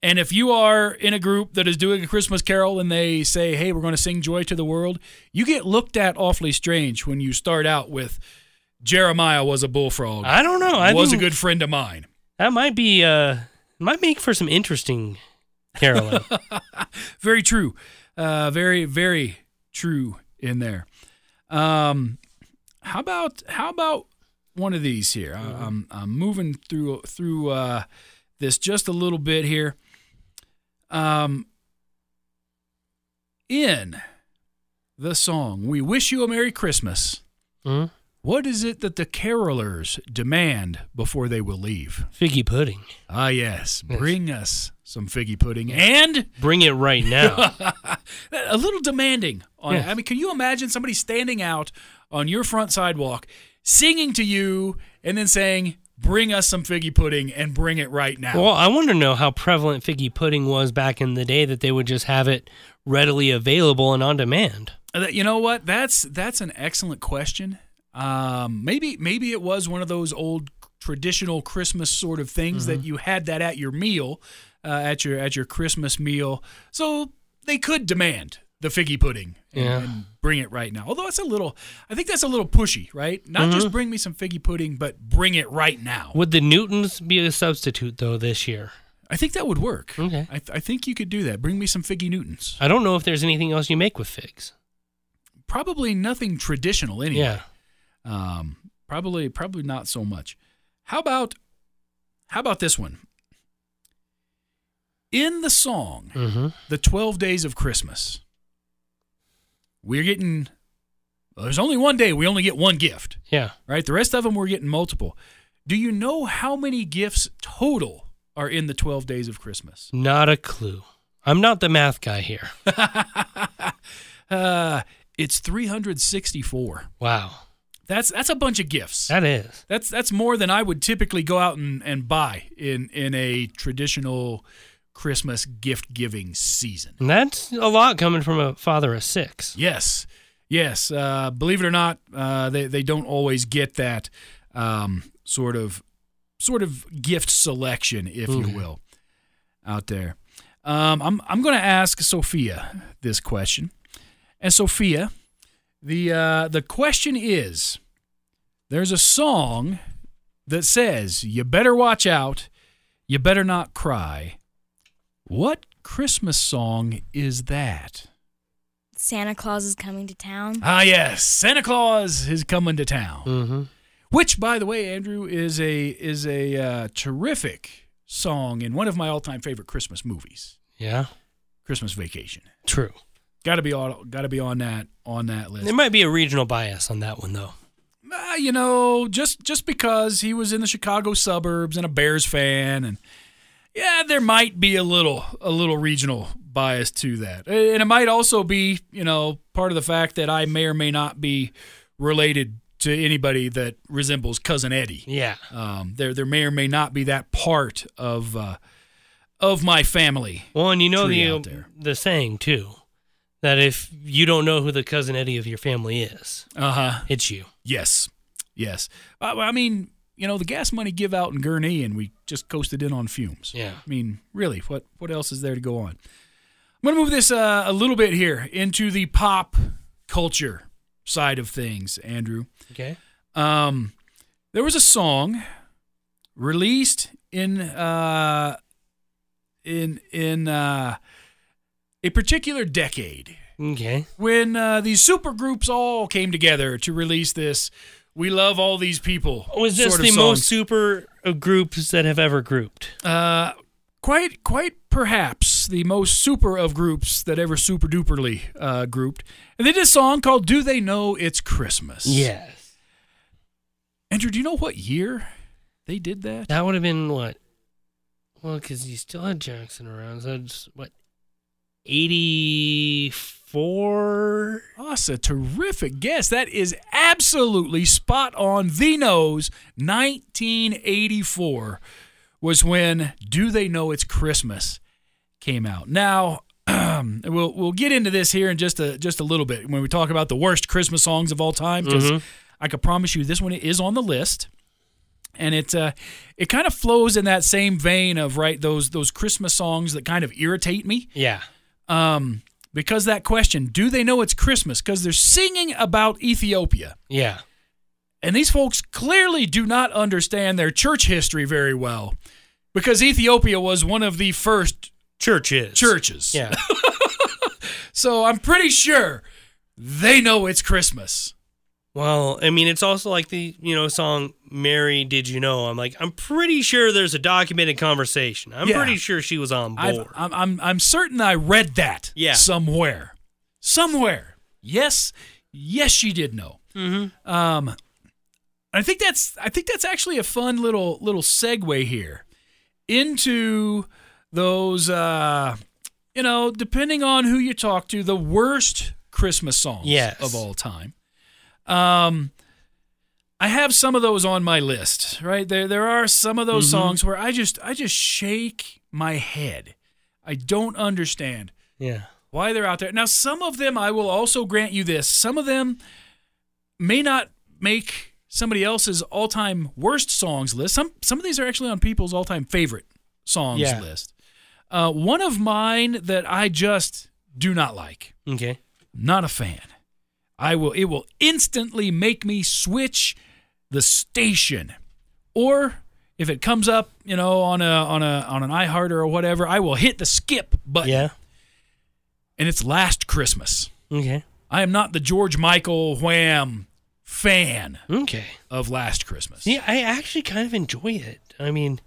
Speaker 2: And if you are in a group that is doing a Christmas carol and they say, hey, we're going to sing Joy to the World, you get looked at awfully strange when you start out with Jeremiah was a bullfrog.
Speaker 3: I don't know. I
Speaker 2: was a good friend of mine.
Speaker 3: That might be uh might make for some interesting caroling.
Speaker 2: very true. Uh, very, very true in there. Um, how about how about one of these here? I, I'm I'm moving through through uh, this just a little bit here. Um, in the song "We Wish You a Merry Christmas,"
Speaker 3: Hmm?
Speaker 2: What is it that the carolers demand before they will leave?
Speaker 3: Figgy pudding.
Speaker 2: Ah, yes, bring us some figgy pudding and
Speaker 3: Bring it right now.
Speaker 2: a little demanding on
Speaker 3: Yeah.
Speaker 2: I mean, can you imagine somebody standing out on your front sidewalk singing to you and then saying, "Bring us some figgy pudding and bring it right now."
Speaker 3: well, I want to know how prevalent figgy pudding was back in the day that they would just have it readily available and on demand.
Speaker 2: Uh, you know what? That's that's an excellent question. Um, maybe maybe it was one of those old traditional Christmas sort of things
Speaker 3: Mm-hmm.
Speaker 2: that you had that at your meal, uh, at your at your Christmas meal, so they could demand the figgy pudding and,
Speaker 3: Yeah.
Speaker 2: and bring it right now. Although it's a little, I think that's a little pushy, right? Not
Speaker 3: Mm-hmm.
Speaker 2: just bring me some figgy pudding, but bring it right now.
Speaker 3: Would the Newtons be a substitute though this year?
Speaker 2: I think that would work.
Speaker 3: Okay.
Speaker 2: I, th- I think you could do that. Bring me some figgy Newtons.
Speaker 3: I don't know if there's anything else you make with figs.
Speaker 2: Probably nothing traditional anyway.
Speaker 3: Yeah.
Speaker 2: Um, probably, probably not so much. How about, how about this one? In the song,
Speaker 3: Mm-hmm.
Speaker 2: "The Twelve Days of Christmas," we're getting. well, there's only one day. We only get one gift,
Speaker 3: Yeah.
Speaker 2: right? The rest of them we're getting multiple. Do you know how many gifts total are in the Twelve Days of Christmas?
Speaker 3: Not a clue. I'm not the math guy here.
Speaker 2: uh, it's 364.
Speaker 3: Wow.
Speaker 2: That's that's a bunch of gifts.
Speaker 3: That is.
Speaker 2: That's that's more than I would typically go out and, and buy in in a traditional Christmas gift giving season.
Speaker 3: And that's a lot coming from a father of six.
Speaker 2: Yes, yes. Uh, believe it or not, uh, they they don't always get that um, sort of sort of gift selection, if you will, out there. Um, I'm I'm going to ask Sophia this question, and Sophia, the uh, the question is: There's a song that says, "You better watch out, you better not cry." What Christmas song is that?
Speaker 5: Santa Claus is coming to town.
Speaker 2: Ah, yes, Santa Claus is coming to town.
Speaker 3: Mm-hmm.
Speaker 2: Which, by the way, Andrew is a is a uh, terrific song in one of my all time favorite Christmas movies,
Speaker 3: Yeah.
Speaker 2: Christmas Vacation.
Speaker 3: True.
Speaker 2: Got to be on got to be on that on that list.
Speaker 3: There might be a regional bias on that one though.
Speaker 2: Uh, you know, just just because he was in the Chicago suburbs and a Bears fan, and yeah, there might be a little a little regional bias to that, and it might also be you know part of the fact that I may or may not be related to anybody that resembles cousin Eddie.
Speaker 3: Yeah.
Speaker 2: Um, there there may or may not be that part of uh, of my family.
Speaker 3: Well, and you know the the saying too, that if you don't know who the cousin Eddie of your family is,
Speaker 2: Uh huh.
Speaker 3: it's you.
Speaker 2: Yes, yes. Uh, I mean, you know, the gas money give out in Gurnee, and we just coasted in on fumes.
Speaker 3: Yeah.
Speaker 2: I mean, really, what what else is there to go on? I'm gonna move this uh, a little bit here into the pop culture side of things, Andrew.
Speaker 3: Okay.
Speaker 2: Um, there was a song released in uh, in in uh, a particular decade
Speaker 3: Okay.
Speaker 2: when uh, these super groups all came together to release this. We love all these people.
Speaker 3: Was this
Speaker 2: sort of
Speaker 3: the most super uh, groups that have ever grouped?
Speaker 2: Uh, quite, quite perhaps the most super of groups that ever super duperly uh, grouped. And they did a song called "Do They Know It's Christmas?"
Speaker 3: Yes.
Speaker 2: Andrew, do you know what year they did that?
Speaker 3: That would have been what? Well, because you still had Jackson around. So it's what? 84?
Speaker 2: Oh, that's a terrific guess. That is absolutely spot on the nose. 1984 was when "Do They Know It's Christmas" came out. Now, we'll we'll get into this here in just a just a little bit when we talk about the worst Christmas songs of all time. Because
Speaker 3: Mhm.
Speaker 2: I can promise you, this one is on the list, and it uh, it kind of flows in that same vein of right those those Christmas songs that kind of irritate me
Speaker 3: Yeah.
Speaker 2: Um, because that question, do they know it's Christmas? Because they're singing about Ethiopia.
Speaker 3: Yeah.
Speaker 2: And these folks clearly do not understand their church history very well because Ethiopia was one of the first
Speaker 3: Churches.
Speaker 2: churches.
Speaker 3: Yeah.
Speaker 2: So I'm pretty sure they know it's Christmas.
Speaker 3: well, I mean, it's also like the, you know, song Mary Did You Know? I'm like, I'm pretty sure there's a documented conversation. I'm
Speaker 2: Yeah.
Speaker 3: pretty sure she was on board.
Speaker 2: I'm, I'm, I'm certain I read that
Speaker 3: Yeah.
Speaker 2: somewhere. Somewhere. Yes, yes, she did know.
Speaker 3: mm-hmm.
Speaker 2: Um, I think that's I think that's actually a fun little little segue here into those uh, you know, depending on who you talk to, the worst Christmas songs
Speaker 3: Yes.
Speaker 2: of all time. Um, I have some of those on my list. Right there, there are some of those
Speaker 3: Mhm.
Speaker 2: songs where I just I just shake my head. I don't understand
Speaker 3: Yeah.
Speaker 2: why they're out there. Now, some of them, I will also grant you this, some of them may not make somebody else's all-time worst songs list. Some some of these are actually on people's all-time favorite songs
Speaker 3: Yeah.
Speaker 2: list. Uh, one of mine that I just do not like.
Speaker 3: Okay.
Speaker 2: Not a fan. I will. It will instantly make me switch the station, or if it comes up, you know, on a on a on an iHeart or whatever, I will hit the skip button.
Speaker 3: Yeah.
Speaker 2: And it's Last Christmas.
Speaker 3: Okay.
Speaker 2: I am not the George Michael Wham fan
Speaker 3: Okay.
Speaker 2: of Last Christmas.
Speaker 3: See, I actually kind of enjoy it. I mean,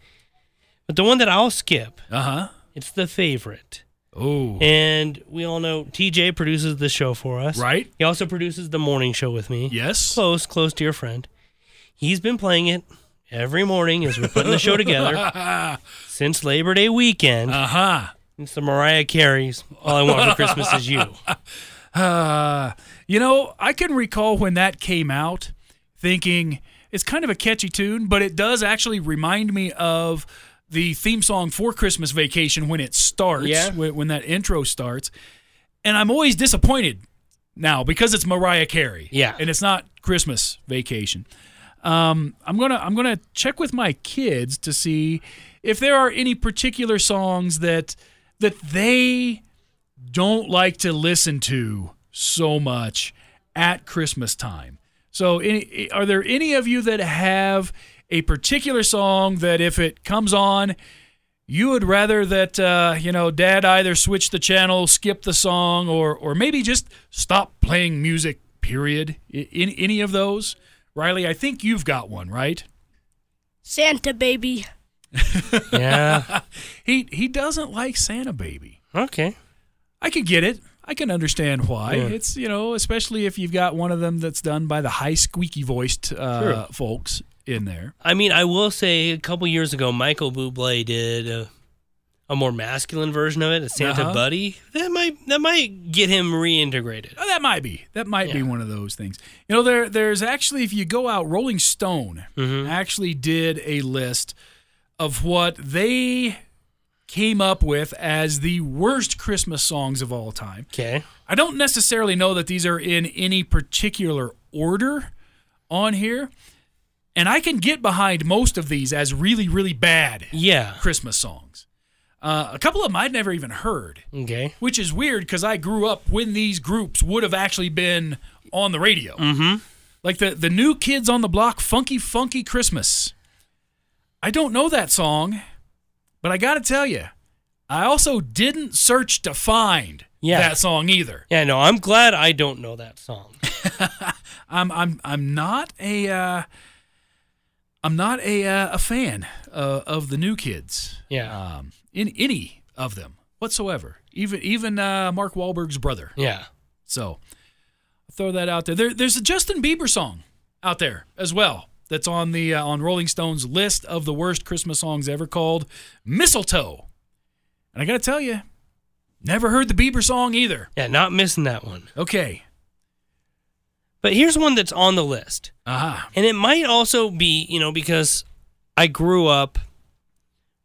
Speaker 3: but the one that I'll skip,
Speaker 2: Uh huh.
Speaker 3: it's the favorite.
Speaker 2: Oh.
Speaker 3: And we all know TJ produces the show for us.
Speaker 2: Right.
Speaker 3: He also produces the morning show with me.
Speaker 2: Yes.
Speaker 3: Close, close dear friend. He's been playing it every morning as we're putting the show together since Labor Day weekend.
Speaker 2: Uh huh.
Speaker 3: It's the Mariah Carey's All I Want for Christmas Is You.
Speaker 2: Uh, you know, I can recall when that came out thinking it's kind of a catchy tune, but it does actually remind me of the theme song for Christmas Vacation when it starts,
Speaker 3: Yeah.
Speaker 2: when, when that intro starts. And I'm always disappointed now because it's Mariah Carey.
Speaker 3: Yeah.
Speaker 2: And it's not Christmas Vacation. Um, I'm gonna I'm gonna check with my kids to see if there are any particular songs that that they don't like to listen to so much at Christmas time. So, any, are there any of you that have a particular song that if it comes on, you would rather that uh, you know Dad either switch the channel, skip the song, or or maybe just stop playing music? Period. In, any of those, Riley? I think you've got one, right?
Speaker 5: Santa baby.
Speaker 3: Yeah.
Speaker 2: He he doesn't like Santa Baby.
Speaker 3: Okay.
Speaker 2: I can get it. I can understand why.
Speaker 3: Yeah.
Speaker 2: It's you know, especially if you've got one of them that's done by the high squeaky voiced uh,
Speaker 3: Sure.
Speaker 2: folks in there.
Speaker 3: I mean, I will say a couple years ago, Michael Bublé did a, a more masculine version of it, a Santa
Speaker 2: Uh-huh.
Speaker 3: Buddy. That might that might get him reintegrated.
Speaker 2: Oh, that might be. That might be one of those things. You know, there there's actually if you go out, Rolling Stone
Speaker 3: Mhm.
Speaker 2: actually did a list of what they came up with as the worst Christmas songs of all time.
Speaker 3: Okay.
Speaker 2: I don't necessarily know that these are in any particular order on here. And I can get behind most of these as really, really bad
Speaker 3: Yeah.
Speaker 2: Christmas songs. Uh, a couple of them I'd never even heard,
Speaker 3: Okay.
Speaker 2: which is weird because I grew up when these groups would have actually been on the radio.
Speaker 3: Mm-hmm.
Speaker 2: Like the the new kids on the block, Funky Funky Christmas. I don't know that song, but I got to tell you, I also didn't search to find
Speaker 3: Yeah.
Speaker 2: that song either.
Speaker 3: Yeah, no, I'm glad I don't know that song.
Speaker 2: I'm I'm I'm not a uh, I'm not a uh, a fan uh, of the new kids.
Speaker 3: Yeah.
Speaker 2: Um, in any of them whatsoever. Even even uh, Mark Wahlberg's brother.
Speaker 3: Yeah.
Speaker 2: So I'll throw that out there. there. There's a Justin Bieber song out there as well. That's on the uh, on Rolling Stone's list of the worst Christmas songs ever called Mistletoe. And I got to tell you, never heard the Bieber song either.
Speaker 3: Yeah, not missing that one.
Speaker 2: Okay.
Speaker 3: But here's one that's on the list.
Speaker 2: Uh huh.
Speaker 3: And it might also be, you know, because I grew up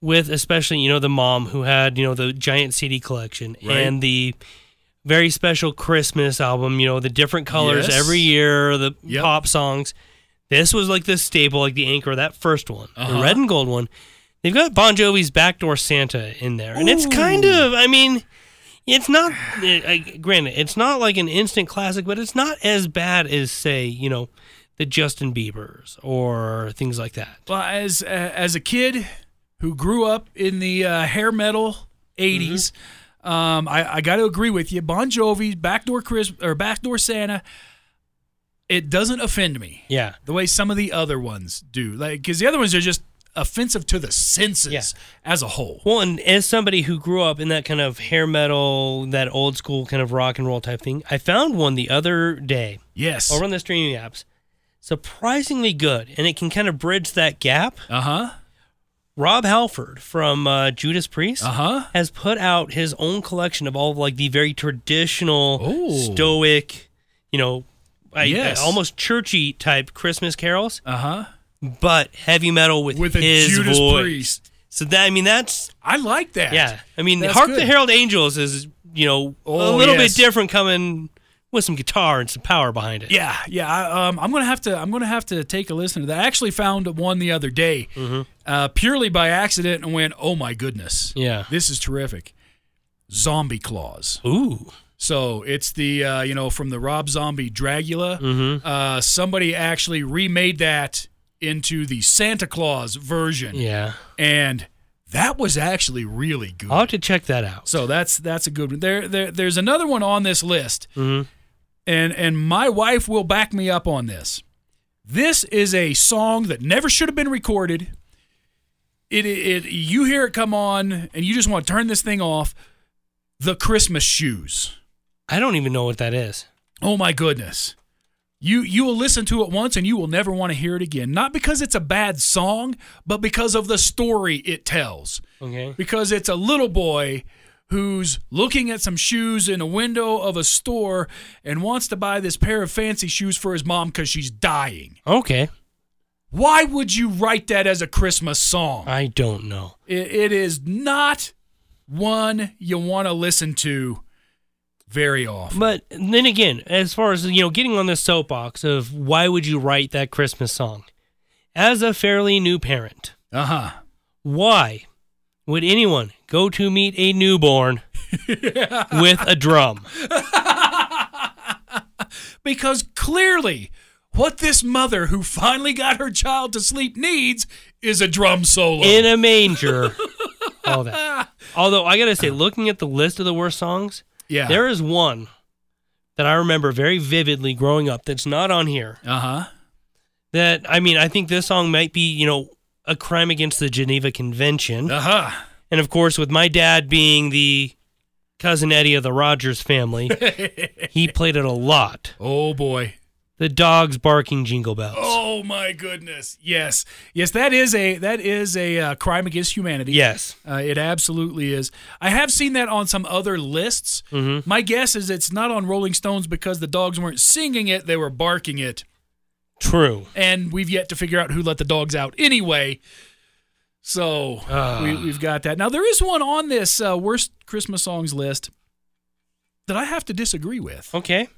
Speaker 3: with especially, you know, the mom who had, you know, the giant CD collection
Speaker 2: Right.
Speaker 3: and the very special Christmas album, you know, the different colors
Speaker 2: Yes.
Speaker 3: every year, the
Speaker 2: Yep.
Speaker 3: pop songs. This was like the staple, like the anchor, that first one,
Speaker 2: Uh-huh.
Speaker 3: the red and gold one. They've got Bon Jovi's Backdoor Santa in there. And it's kind of, I mean, it's not, uh, uh, granted, it's not like an instant classic, but it's not as bad as, say, you know, the Justin Bieber's or things like that.
Speaker 2: Well, as uh, as a kid who grew up in the uh, hair metal '80s, um, I, I got to agree with you. Bon Jovi's "Backdoor Chris" or "Backdoor Santa," it doesn't offend me
Speaker 3: Yeah.
Speaker 2: the way some of the other ones do. Like, because the other ones are just offensive to the senses
Speaker 3: Yeah.
Speaker 2: as a whole.
Speaker 3: Well, and as somebody who grew up in that kind of hair metal, that old school kind of rock and roll type thing, I found one the other day
Speaker 2: Yes.
Speaker 3: over on the streaming apps. Surprisingly good, and it can kind of bridge that gap.
Speaker 2: Uh huh.
Speaker 3: Rob Halford from uh, Judas Priest
Speaker 2: Uh huh.
Speaker 3: has put out his own collection of all of like the very traditional,
Speaker 2: Oh.
Speaker 3: stoic, you know, I,
Speaker 2: Yes.
Speaker 3: almost churchy type Christmas carols,
Speaker 2: Uh huh.
Speaker 3: but heavy metal with,
Speaker 2: With a
Speaker 3: his
Speaker 2: Judas
Speaker 3: voice.
Speaker 2: Priest.
Speaker 3: So that I mean that's
Speaker 2: I like that.
Speaker 3: Yeah, I mean,
Speaker 2: That's
Speaker 3: Hark
Speaker 2: good.
Speaker 3: the Herald Angels is you know a
Speaker 2: Oh,
Speaker 3: little
Speaker 2: yes.
Speaker 3: bit different, coming with some guitar and some power behind it.
Speaker 2: Yeah, yeah. I, um, I'm gonna have to. I'm gonna have to take a listen to that. I actually found one the other day, uh, purely by accident, and went, "Oh my goodness,
Speaker 3: Yeah.
Speaker 2: this is terrific." Zombie Claws.
Speaker 3: Ooh.
Speaker 2: So it's the uh, you know from the Rob Zombie Dragula.
Speaker 3: Mm-hmm.
Speaker 2: Uh, somebody actually remade that into the Santa Claus version,
Speaker 3: Yeah.
Speaker 2: and that was actually really good.
Speaker 3: I'll have to check that out.
Speaker 2: So that's that's a good one. There, there there's another one on this list,
Speaker 3: Mhm.
Speaker 2: And and my wife will back me up on this. This is a song that never should have been recorded. It, it you hear it come on, and you just want to turn this thing off. The Christmas shoes.
Speaker 3: I don't even know what that is.
Speaker 2: Oh my goodness. You you will listen to it once and you will never want to hear it again. Not because it's a bad song, but because of the story it tells
Speaker 3: Okay.
Speaker 2: because it's a little boy who's looking at some shoes in a window of a store and wants to buy this pair of fancy shoes for his mom because she's dying.
Speaker 3: Okay.
Speaker 2: Why would you write that as a Christmas song?
Speaker 3: I don't know.
Speaker 2: It, it is not one you want to listen to very often.
Speaker 3: But then again, as far as you know, getting on the soapbox of why would you write that Christmas song? As a fairly new parent,
Speaker 2: Uh huh.
Speaker 3: why would anyone go to meet a newborn with a drum?
Speaker 2: Because clearly, what this mother who finally got her child to sleep needs is a drum solo.
Speaker 3: in a manger. all that. Although I gotta say, looking at the list of the worst songs,
Speaker 2: yeah.
Speaker 3: there is one that I remember very vividly growing up that's not on here.
Speaker 2: Uh huh.
Speaker 3: That I mean, I think this song might be, you know, a crime against the Geneva Convention.
Speaker 2: Uh huh.
Speaker 3: And of course, with my dad being the cousin Eddie of the Rogers family, he played it a lot.
Speaker 2: Oh boy.
Speaker 3: The dogs barking jingle bells.
Speaker 2: Oh my goodness! Yes, yes, that is a that is a uh, crime against humanity.
Speaker 3: Yes.
Speaker 2: uh, it absolutely is. I have seen that on some other lists.
Speaker 3: Mhm.
Speaker 2: My guess is it's not on Rolling Stones because the dogs weren't singing it; they were barking it,
Speaker 3: True.
Speaker 2: and we've yet to figure out who let the dogs out anyway. So
Speaker 3: Ah.
Speaker 2: we, we've got that. Now there is one on this uh, worst Christmas songs list that I have to disagree with.
Speaker 3: Okay.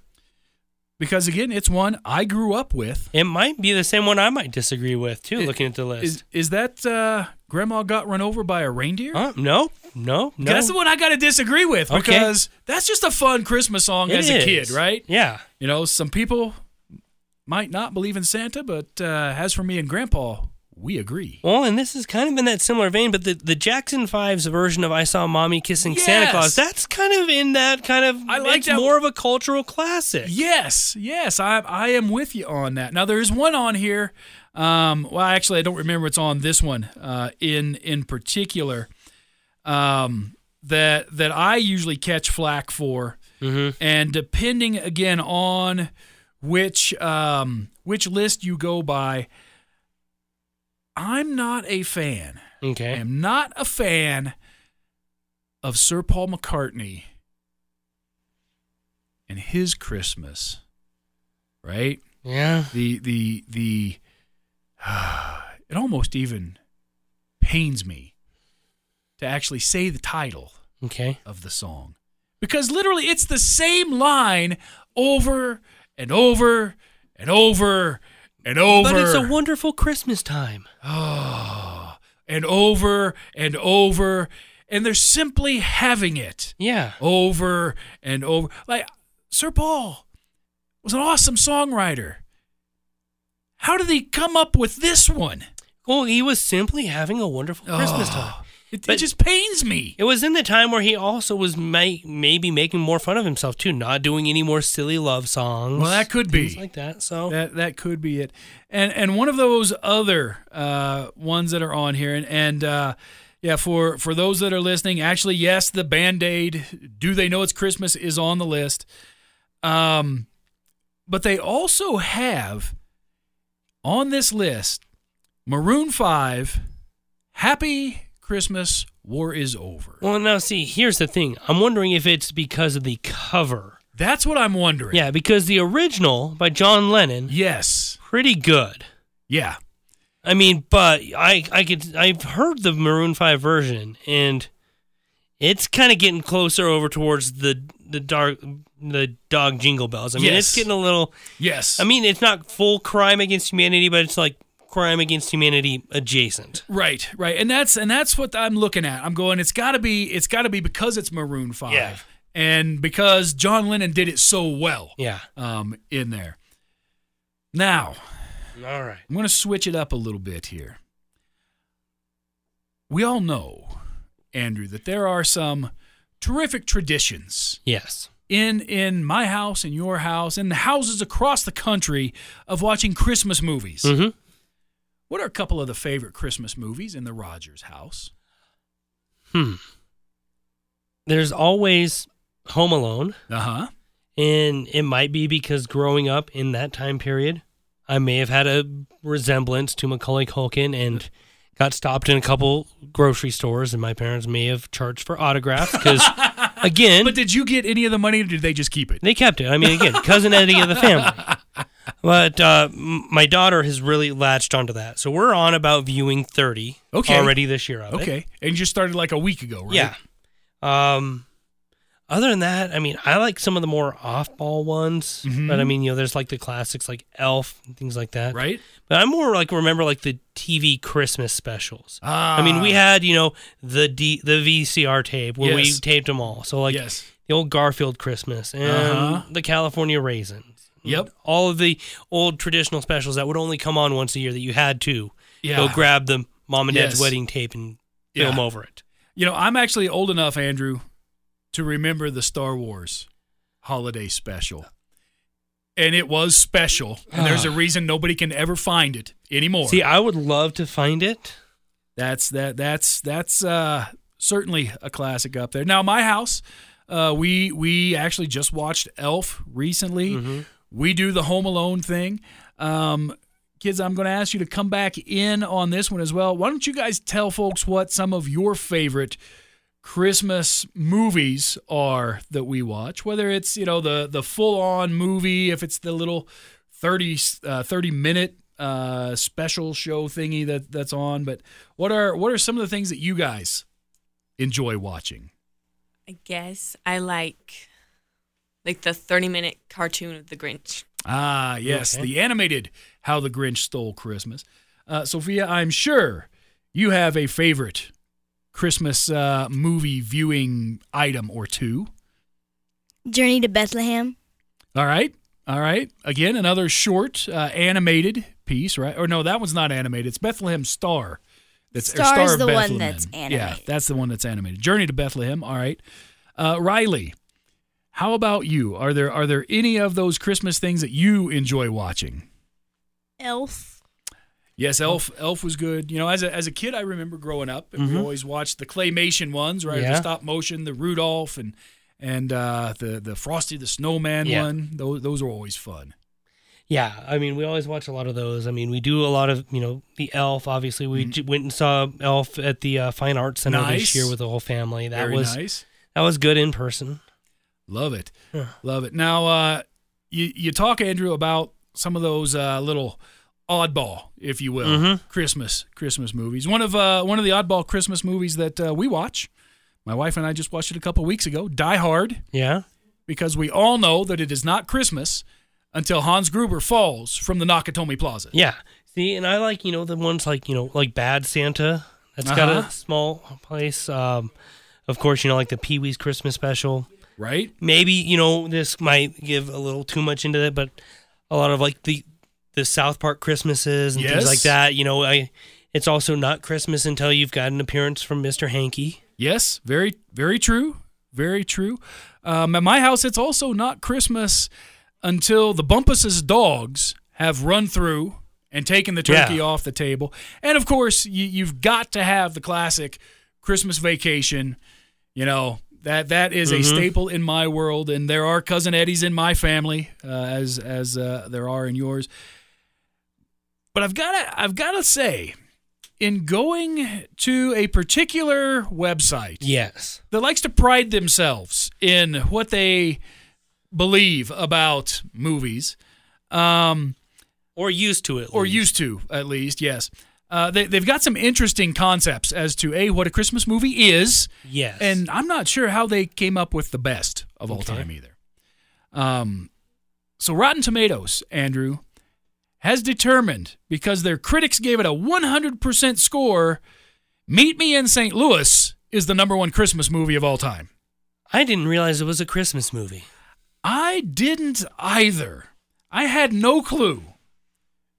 Speaker 2: because again, it's one I grew up with.
Speaker 3: It might be the same one I might disagree with too.
Speaker 2: It-
Speaker 3: looking at the list.
Speaker 2: Is is that uh, Grandma got run over by a reindeer?
Speaker 3: Huh? no, no, no.
Speaker 2: That's the one I got to disagree with
Speaker 3: Okay.
Speaker 2: because that's just a fun Christmas song
Speaker 3: It
Speaker 2: as a kid, right?
Speaker 3: Yeah.
Speaker 2: You know, some people might not believe in Santa, but uh, as for me and Grandpa, we agree.
Speaker 3: Well, and this is kind of in that similar vein, but the, the Jackson Five's version of "I Saw Mommy Kissing Santa Claus" that's kind of in that kind of.
Speaker 2: I like
Speaker 3: it's
Speaker 2: that-
Speaker 3: more of a cultural classic.
Speaker 2: Yes, yes, I I am with you on that. Now there's one on here. Um, well, actually, I don't remember what's on this one uh, in in particular. Um, that that I usually catch flack for, and depending again on which um, which list you go by, I'm not a fan.
Speaker 3: Okay.
Speaker 2: I am not a fan of Sir Paul McCartney and his Christmas. Right?
Speaker 3: Yeah.
Speaker 2: The the the it almost even pains me to actually say the title
Speaker 3: Okay.
Speaker 2: of the song. Because literally it's the same line over and over and over and over.
Speaker 3: But it's a wonderful Christmas time.
Speaker 2: Oh, and over and over, and they're simply having it
Speaker 3: Yeah.
Speaker 2: over and over. Like Sir Paul was an awesome songwriter. How did he come up with this one?
Speaker 3: Well, he was simply having a wonderful Christmas
Speaker 2: Oh,
Speaker 3: time.
Speaker 2: It, it just pains me.
Speaker 3: It was in the time where he also was may, maybe making more fun of himself too, not doing any more silly love songs.
Speaker 2: Well, that could be.
Speaker 3: like that. So
Speaker 2: That that could be it. And and one of those other uh, ones that are on here, and and uh, yeah, for for those that are listening, actually, yes, the Band Aid. Do they know it's Christmas? Is on the list. Um, but they also have on this list Maroon Five. Happy Christmas. War is over.
Speaker 3: Well, now see, here's the thing. I'm wondering if it's because of the cover.
Speaker 2: That's what I'm wondering.
Speaker 3: Yeah, because the original by John Lennon,
Speaker 2: Yes.
Speaker 3: pretty good.
Speaker 2: Yeah.
Speaker 3: I mean, but I I could I've heard the Maroon Five version, and it's kind of getting closer over towards the the dark the dog jingle bells. I mean,
Speaker 2: Yes.
Speaker 3: it's getting a little.
Speaker 2: Yes.
Speaker 3: I mean, it's not full crime against humanity, but it's like crime against humanity adjacent.
Speaker 2: Right, right, and that's and that's what I'm looking at. I'm going. It's got to be. It's got to be because it's Maroon Five,
Speaker 3: Yeah.
Speaker 2: and because John Lennon did it so well.
Speaker 3: Yeah.
Speaker 2: Um, in there. Now
Speaker 3: All right.
Speaker 2: I'm going to switch it up a little bit here. We all know, Andrew, that there are some terrific traditions
Speaker 3: Yes.
Speaker 2: in in my house, in your house, in the houses across the country of watching Christmas movies.
Speaker 3: Mm-hmm.
Speaker 2: What are a couple of the favorite Christmas movies in the Rogers house?
Speaker 3: Hmm. There's always Home Alone.
Speaker 2: Uh huh.
Speaker 3: And it might be because growing up in that time period, I may have had a resemblance to Macaulay Culkin and got stopped in a couple grocery stores, and my parents may have charged for autographs because, again,
Speaker 2: But did you get any of the money or did they just keep it?
Speaker 3: they kept it. I mean, again, cousin Eddie of the family. But uh, my daughter has really latched onto that. So we're on about viewing 30
Speaker 2: Okay.
Speaker 3: already this year of it.
Speaker 2: Okay. And you just started like a week ago, right?
Speaker 3: Yeah. Um, other than that, I mean, I like some of the more off-ball ones.
Speaker 2: Mhm.
Speaker 3: But I mean, you know, there's like the classics like Elf and things like that.
Speaker 2: Right?
Speaker 3: But I'm more like remember like the TV Christmas specials.
Speaker 2: Ah.
Speaker 3: I mean, we had you know the D, the VCR tape where we taped them all. So like
Speaker 2: yes.
Speaker 3: the old Garfield Christmas and
Speaker 2: Uh-huh.
Speaker 3: the California Raisins.
Speaker 2: Yep.
Speaker 3: All of the old traditional specials that would only come on once a year that you had to
Speaker 2: Yeah.
Speaker 3: go grab the mom and dad's wedding tape and film
Speaker 2: Yeah.
Speaker 3: over it.
Speaker 2: You know, I'm actually old enough, Andrew, to remember the Star Wars holiday special. And it was special. And there's a reason nobody can ever find it anymore.
Speaker 3: See, I would love to find it.
Speaker 2: That's that that's that's uh certainly a classic up there. Now my house, uh we we actually just watched Elf recently.
Speaker 3: Mm-hmm.
Speaker 2: We do the Home Alone thing. Um kids, I'm going to ask you to come back in on this one as well. Why don't you guys tell folks what some of your favorite Christmas movies are that we watch, whether it's, you know, the the full-on movie, if it's the little 30 uh, 30 minute uh, special show thingy that that's on, but what are what are some of the things that you guys enjoy watching?
Speaker 4: I guess I like like the 30 minute cartoon of the Grinch.
Speaker 2: Ah, yes,
Speaker 3: Okay.
Speaker 2: the animated How the Grinch Stole Christmas. Uh, Sophia, I'm sure you have a favorite Christmas uh, movie viewing item or two.
Speaker 5: Journey to Bethlehem.
Speaker 2: All right, all right. Again, another short uh, animated piece, right? Or no, that one's not animated. It's Bethlehem Star. That's or
Speaker 5: Star is
Speaker 2: of
Speaker 5: the one
Speaker 2: Bethlehem.
Speaker 5: that's
Speaker 2: Yeah,
Speaker 5: animated.
Speaker 2: that's the one that's animated. Journey to Bethlehem. All right, uh, Riley. How about you? Are there are there any of those Christmas things that you enjoy watching?
Speaker 5: Elf.
Speaker 2: Yes, Elf. Elf was good. You know, as a as a kid, I remember growing up, and we
Speaker 3: Mhm.
Speaker 2: always watched the claymation ones, right? The stop motion, the Rudolph, and and uh, the the Frosty the Snowman
Speaker 3: Yeah.
Speaker 2: one. Those those were always fun.
Speaker 3: Yeah, I mean, we always watch a lot of those. I mean, we do a lot of, you know, the Elf. Obviously, we j- went and saw Elf at the uh, Fine Arts Center
Speaker 2: Mm-hmm. Nice.
Speaker 3: this year with the whole family. That
Speaker 2: Very
Speaker 3: was
Speaker 2: nice.
Speaker 3: that was good in person.
Speaker 2: Love it.
Speaker 3: Yeah.
Speaker 2: Love it. Now, uh, you you talk Andrew about some of those uh, little oddball, if you will,
Speaker 3: Mhm.
Speaker 2: Christmas Christmas movies. One of uh, one of the oddball Christmas movies that uh, we watch. My wife and I just watched it a couple weeks ago. Die Hard.
Speaker 3: Yeah,
Speaker 2: because we all know that it is not Christmas until Hans Gruber falls from the Nakatomi Plaza.
Speaker 3: yeah. See, and I like you know the ones like you know like Bad Santa. That's got
Speaker 2: Uh-huh.
Speaker 3: a small place. Um, of course, you know like the Pee Wee's Christmas special.
Speaker 2: Right?
Speaker 3: Maybe you know this might give a little too much into it, but a lot of like the the South Park Christmases and
Speaker 2: Yes.
Speaker 3: things like that. You know, I it's also not Christmas until you've got an appearance from Mr. Hanky.
Speaker 2: Yes, very, very true. Very true. Um, at my house, it's also not Christmas until the Bumpus's dogs have run through and taken the turkey
Speaker 3: Yeah.
Speaker 2: off the table. And of course, you, you've got to have the classic Christmas vacation. You know, that that is a
Speaker 3: Mhm.
Speaker 2: staple in my world, and there are cousin Eddies in my family, uh, as as uh, there are in yours. But I've got to I've got to say, in going to a particular website
Speaker 3: Yes.
Speaker 2: that likes to pride themselves in what they believe about movies, um,
Speaker 3: Or used to it.
Speaker 2: or
Speaker 3: least.
Speaker 2: used to at least, yes. Uh, they, they've got some interesting concepts as to a what a Christmas movie is,
Speaker 3: Yes.
Speaker 2: and I'm not sure how they came up with the best of all
Speaker 3: Okay.
Speaker 2: time either. Um, so Rotten Tomatoes, Andrew, has determined because their critics gave it a 100% score. Meet Me in St. Louis is the number one Christmas movie of all time.
Speaker 3: I didn't realize it was a Christmas movie.
Speaker 2: I didn't either. I had no clue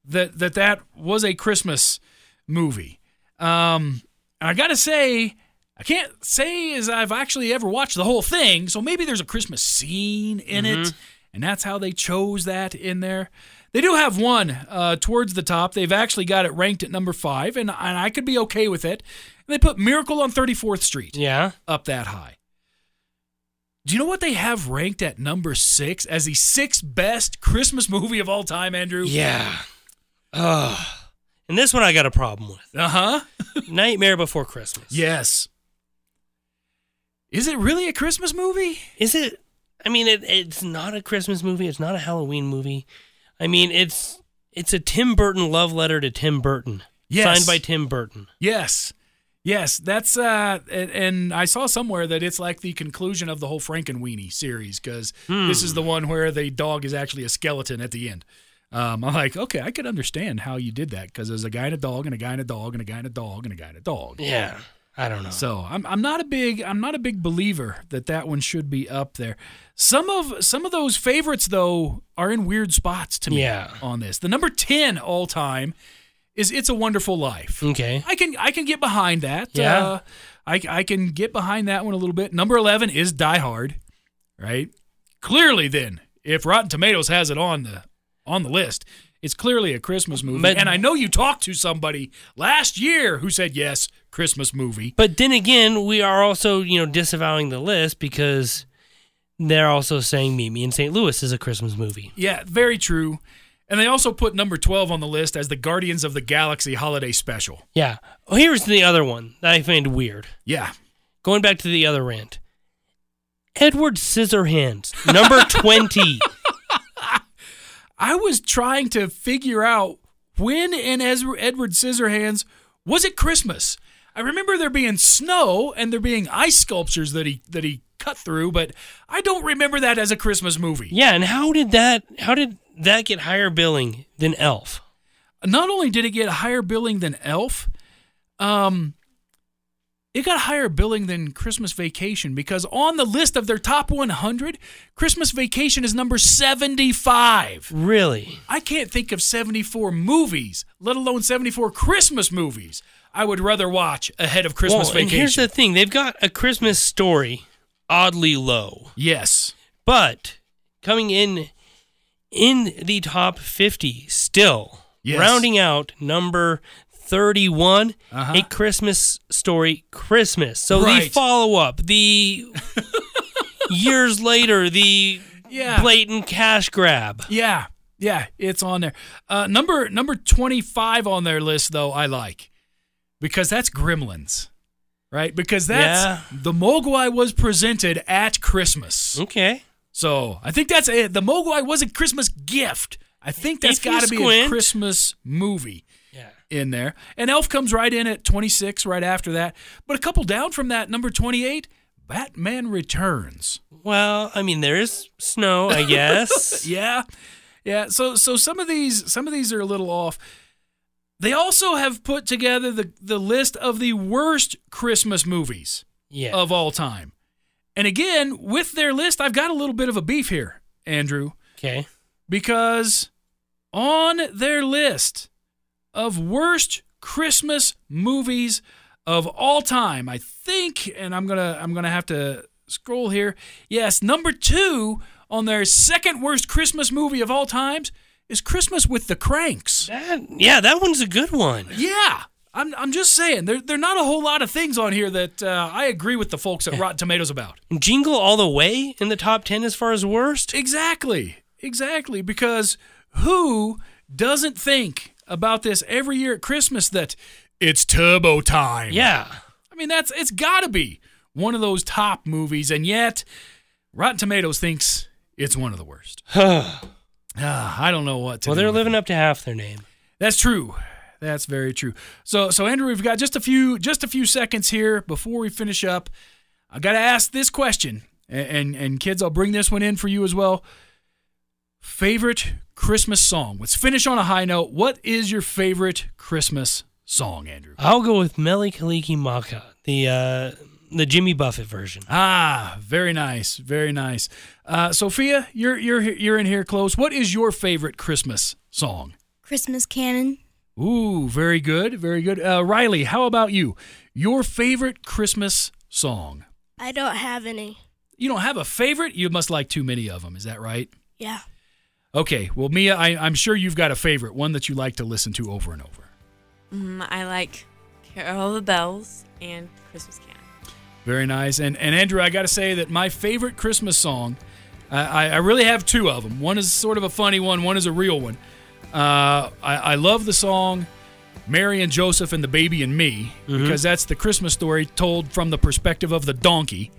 Speaker 2: that that that was a Christmas movie. Um, and I got to say, I can't say as I've actually ever watched the whole thing. So maybe there's a Christmas scene in it, and that's how they chose that in there. They do have one uh, towards the top. They've actually got it ranked at number five, and, and I could be okay with it. And they put Miracle on 34th Street
Speaker 3: Yeah.
Speaker 2: up that high. Do you know what they have ranked at number six as the sixth best Christmas movie of all time, Andrew?
Speaker 3: Yeah. Ugh. And this one I got a problem with.
Speaker 2: Uh huh.
Speaker 3: Nightmare Before Christmas.
Speaker 2: Yes. Is it really a Christmas movie?
Speaker 3: Is it? I mean, it, it's not a Christmas movie. It's not a Halloween movie. I mean, it's it's a Tim Burton love letter to Tim Burton.
Speaker 2: Yes.
Speaker 3: Signed by Tim Burton.
Speaker 2: Yes. Yes, that's uh, and, and I saw somewhere that it's like the conclusion of the whole Frankenweenie series because this is the one where the dog is actually a skeleton at the end. Um, I'm like, okay, I could understand how you did that because there's a guy and a dog and a guy and a dog and a guy and a dog and a guy and a dog.
Speaker 3: Yeah. I don't know.
Speaker 2: So I'm I'm not a big I'm not a big believer that that one should be up there. Some of some of those favorites though are in weird spots to me
Speaker 3: Yeah.
Speaker 2: on this. The number 10 all time is It's a Wonderful Life.
Speaker 3: okay.
Speaker 2: I can I can get behind that.
Speaker 3: Yeah.
Speaker 2: Uh, I I can get behind that one a little bit. Number 11 is Die Hard, right? Clearly then, if Rotten Tomatoes has it on the on the list, it's clearly a Christmas movie.
Speaker 3: But-
Speaker 2: and I know you talked to somebody last year who said yes, Christmas movie.
Speaker 3: But then again, we are also, you know, disavowing the list because they're also saying Meet Me in St. Louis is a Christmas movie.
Speaker 2: Yeah, very true. And they also put number 12 on the list as the Guardians of the Galaxy holiday special.
Speaker 3: Yeah. Oh, here's the other one that I find weird.
Speaker 2: Yeah.
Speaker 3: Going back to the other rant. Edward Scissorhands, number 20.
Speaker 2: I was trying to figure out when in Ezra, Edward Scissorhands was it Christmas? I remember there being snow and there being ice sculptures that he that he cut through, but I don't remember that as a Christmas movie.
Speaker 3: Yeah, and how did that how did that get higher billing than Elf?
Speaker 2: Not only did it get higher billing than Elf, um, it got higher billing than Christmas Vacation because on the list of their top 100, Christmas Vacation is number 75.
Speaker 3: Really?
Speaker 2: I can't think of 74 movies, let alone 74 Christmas movies. I would rather watch ahead of Christmas
Speaker 3: well, and
Speaker 2: Vacation.
Speaker 3: here's the thing: they've got a Christmas story oddly low,
Speaker 2: yes.
Speaker 3: but coming in in the top 50 still,
Speaker 2: Yes.
Speaker 3: rounding out number 31,
Speaker 2: Uh-huh.
Speaker 3: a Christmas story Christmas. So the follow up, the years later, the
Speaker 2: Yeah.
Speaker 3: blatant cash grab.
Speaker 2: Yeah, yeah, it's on there. Uh, number number twenty five on their list, though, I like because that's Gremlins, right? Because that's
Speaker 3: Yeah.
Speaker 2: the Mogwai was presented at Christmas,
Speaker 3: Okay.
Speaker 2: so I think that's it. The Mogwai was a Christmas gift. I think that's got to be a. Christmas movie. In there. And Elf comes right in at 26 right after that. But a couple down from that, number 28, Batman Returns.
Speaker 3: Well, I mean, there is snow, I guess.
Speaker 2: Yeah. Yeah, so so some of these some of these are a little off. They also have put together the the list of the worst Christmas movies
Speaker 3: yeah.
Speaker 2: of all time. And again, with their list, I've got a little bit of a beef here, Andrew,
Speaker 3: okay.
Speaker 2: because on their list of worst Christmas movies of all time, I think, and I'm gonna I'm gonna have to scroll here. Yes, number two on their second worst Christmas movie of all times is Christmas with the Cranks.
Speaker 3: That, yeah, that one's a good one.
Speaker 2: Yeah. I'm, I'm just saying, there, there are not a whole lot of things on here that uh, I agree with the folks at Rotten Tomatoes about.
Speaker 3: Jingle All the Way in the top 10 as far as worst?
Speaker 2: Exactly. Exactly. Because who doesn't think about this every year at Christmas that it's turbo time?
Speaker 3: Yeah.
Speaker 2: I mean, that's it's got to be one of those top movies, and yet Rotten Tomatoes thinks it's one of the worst. Ah, I don't know what to
Speaker 3: well,
Speaker 2: do
Speaker 3: they're living up to half their name.
Speaker 2: That's true. That's very true. So, so Andrew, we've got just a few just a few seconds here before we finish up. I got to ask this question, and, and and kids, I'll bring this one in for you as well. Favorite Christmas song? Let's finish on a high note. What is your favorite Christmas song, Andrew?
Speaker 3: I'll go with Mele Kalikimaka, the uh, the Jimmy Buffett version.
Speaker 2: Ah, very nice, very nice. Uh, Sophia, you're you're you're in here close. What is your favorite Christmas song?
Speaker 5: Christmas Canon.
Speaker 2: Ooh, very good, very good. Uh, Riley, how about you? Your favorite Christmas song?
Speaker 5: I don't have any.
Speaker 2: You don't have a favorite? You must like too many of them. Is that right?
Speaker 5: Yeah.
Speaker 2: Okay. Well, Mia, I, I'm sure you've got a favorite, one that you like to listen to over and over.
Speaker 4: Mm, I like Carol of the Bells and Christmas Canon.
Speaker 2: Very nice. And and Andrew, I got to say that my favorite Christmas song, I, I I really have two of them. One is sort of a funny one. One is a real one. Uh, I, I love the song Mary and Joseph and the Baby and Me because that's the Christmas story told from the perspective of the donkey.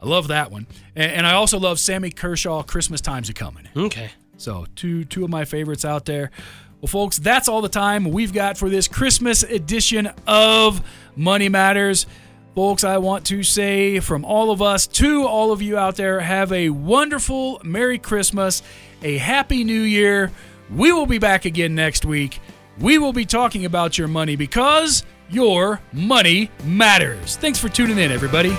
Speaker 2: I love that one. And, and I also love Sammy Kershaw, Christmas Time's a Coming.
Speaker 3: Okay.
Speaker 2: So two two of my favorites out there. Well, folks, that's all the time we've got for this Christmas edition of Money Matters. Folks, I want to say from all of us to all of you out there, have a wonderful Merry Christmas, a Happy New Year. We will be back again next week. We will be talking about your money because your money matters. Thanks for tuning in, everybody.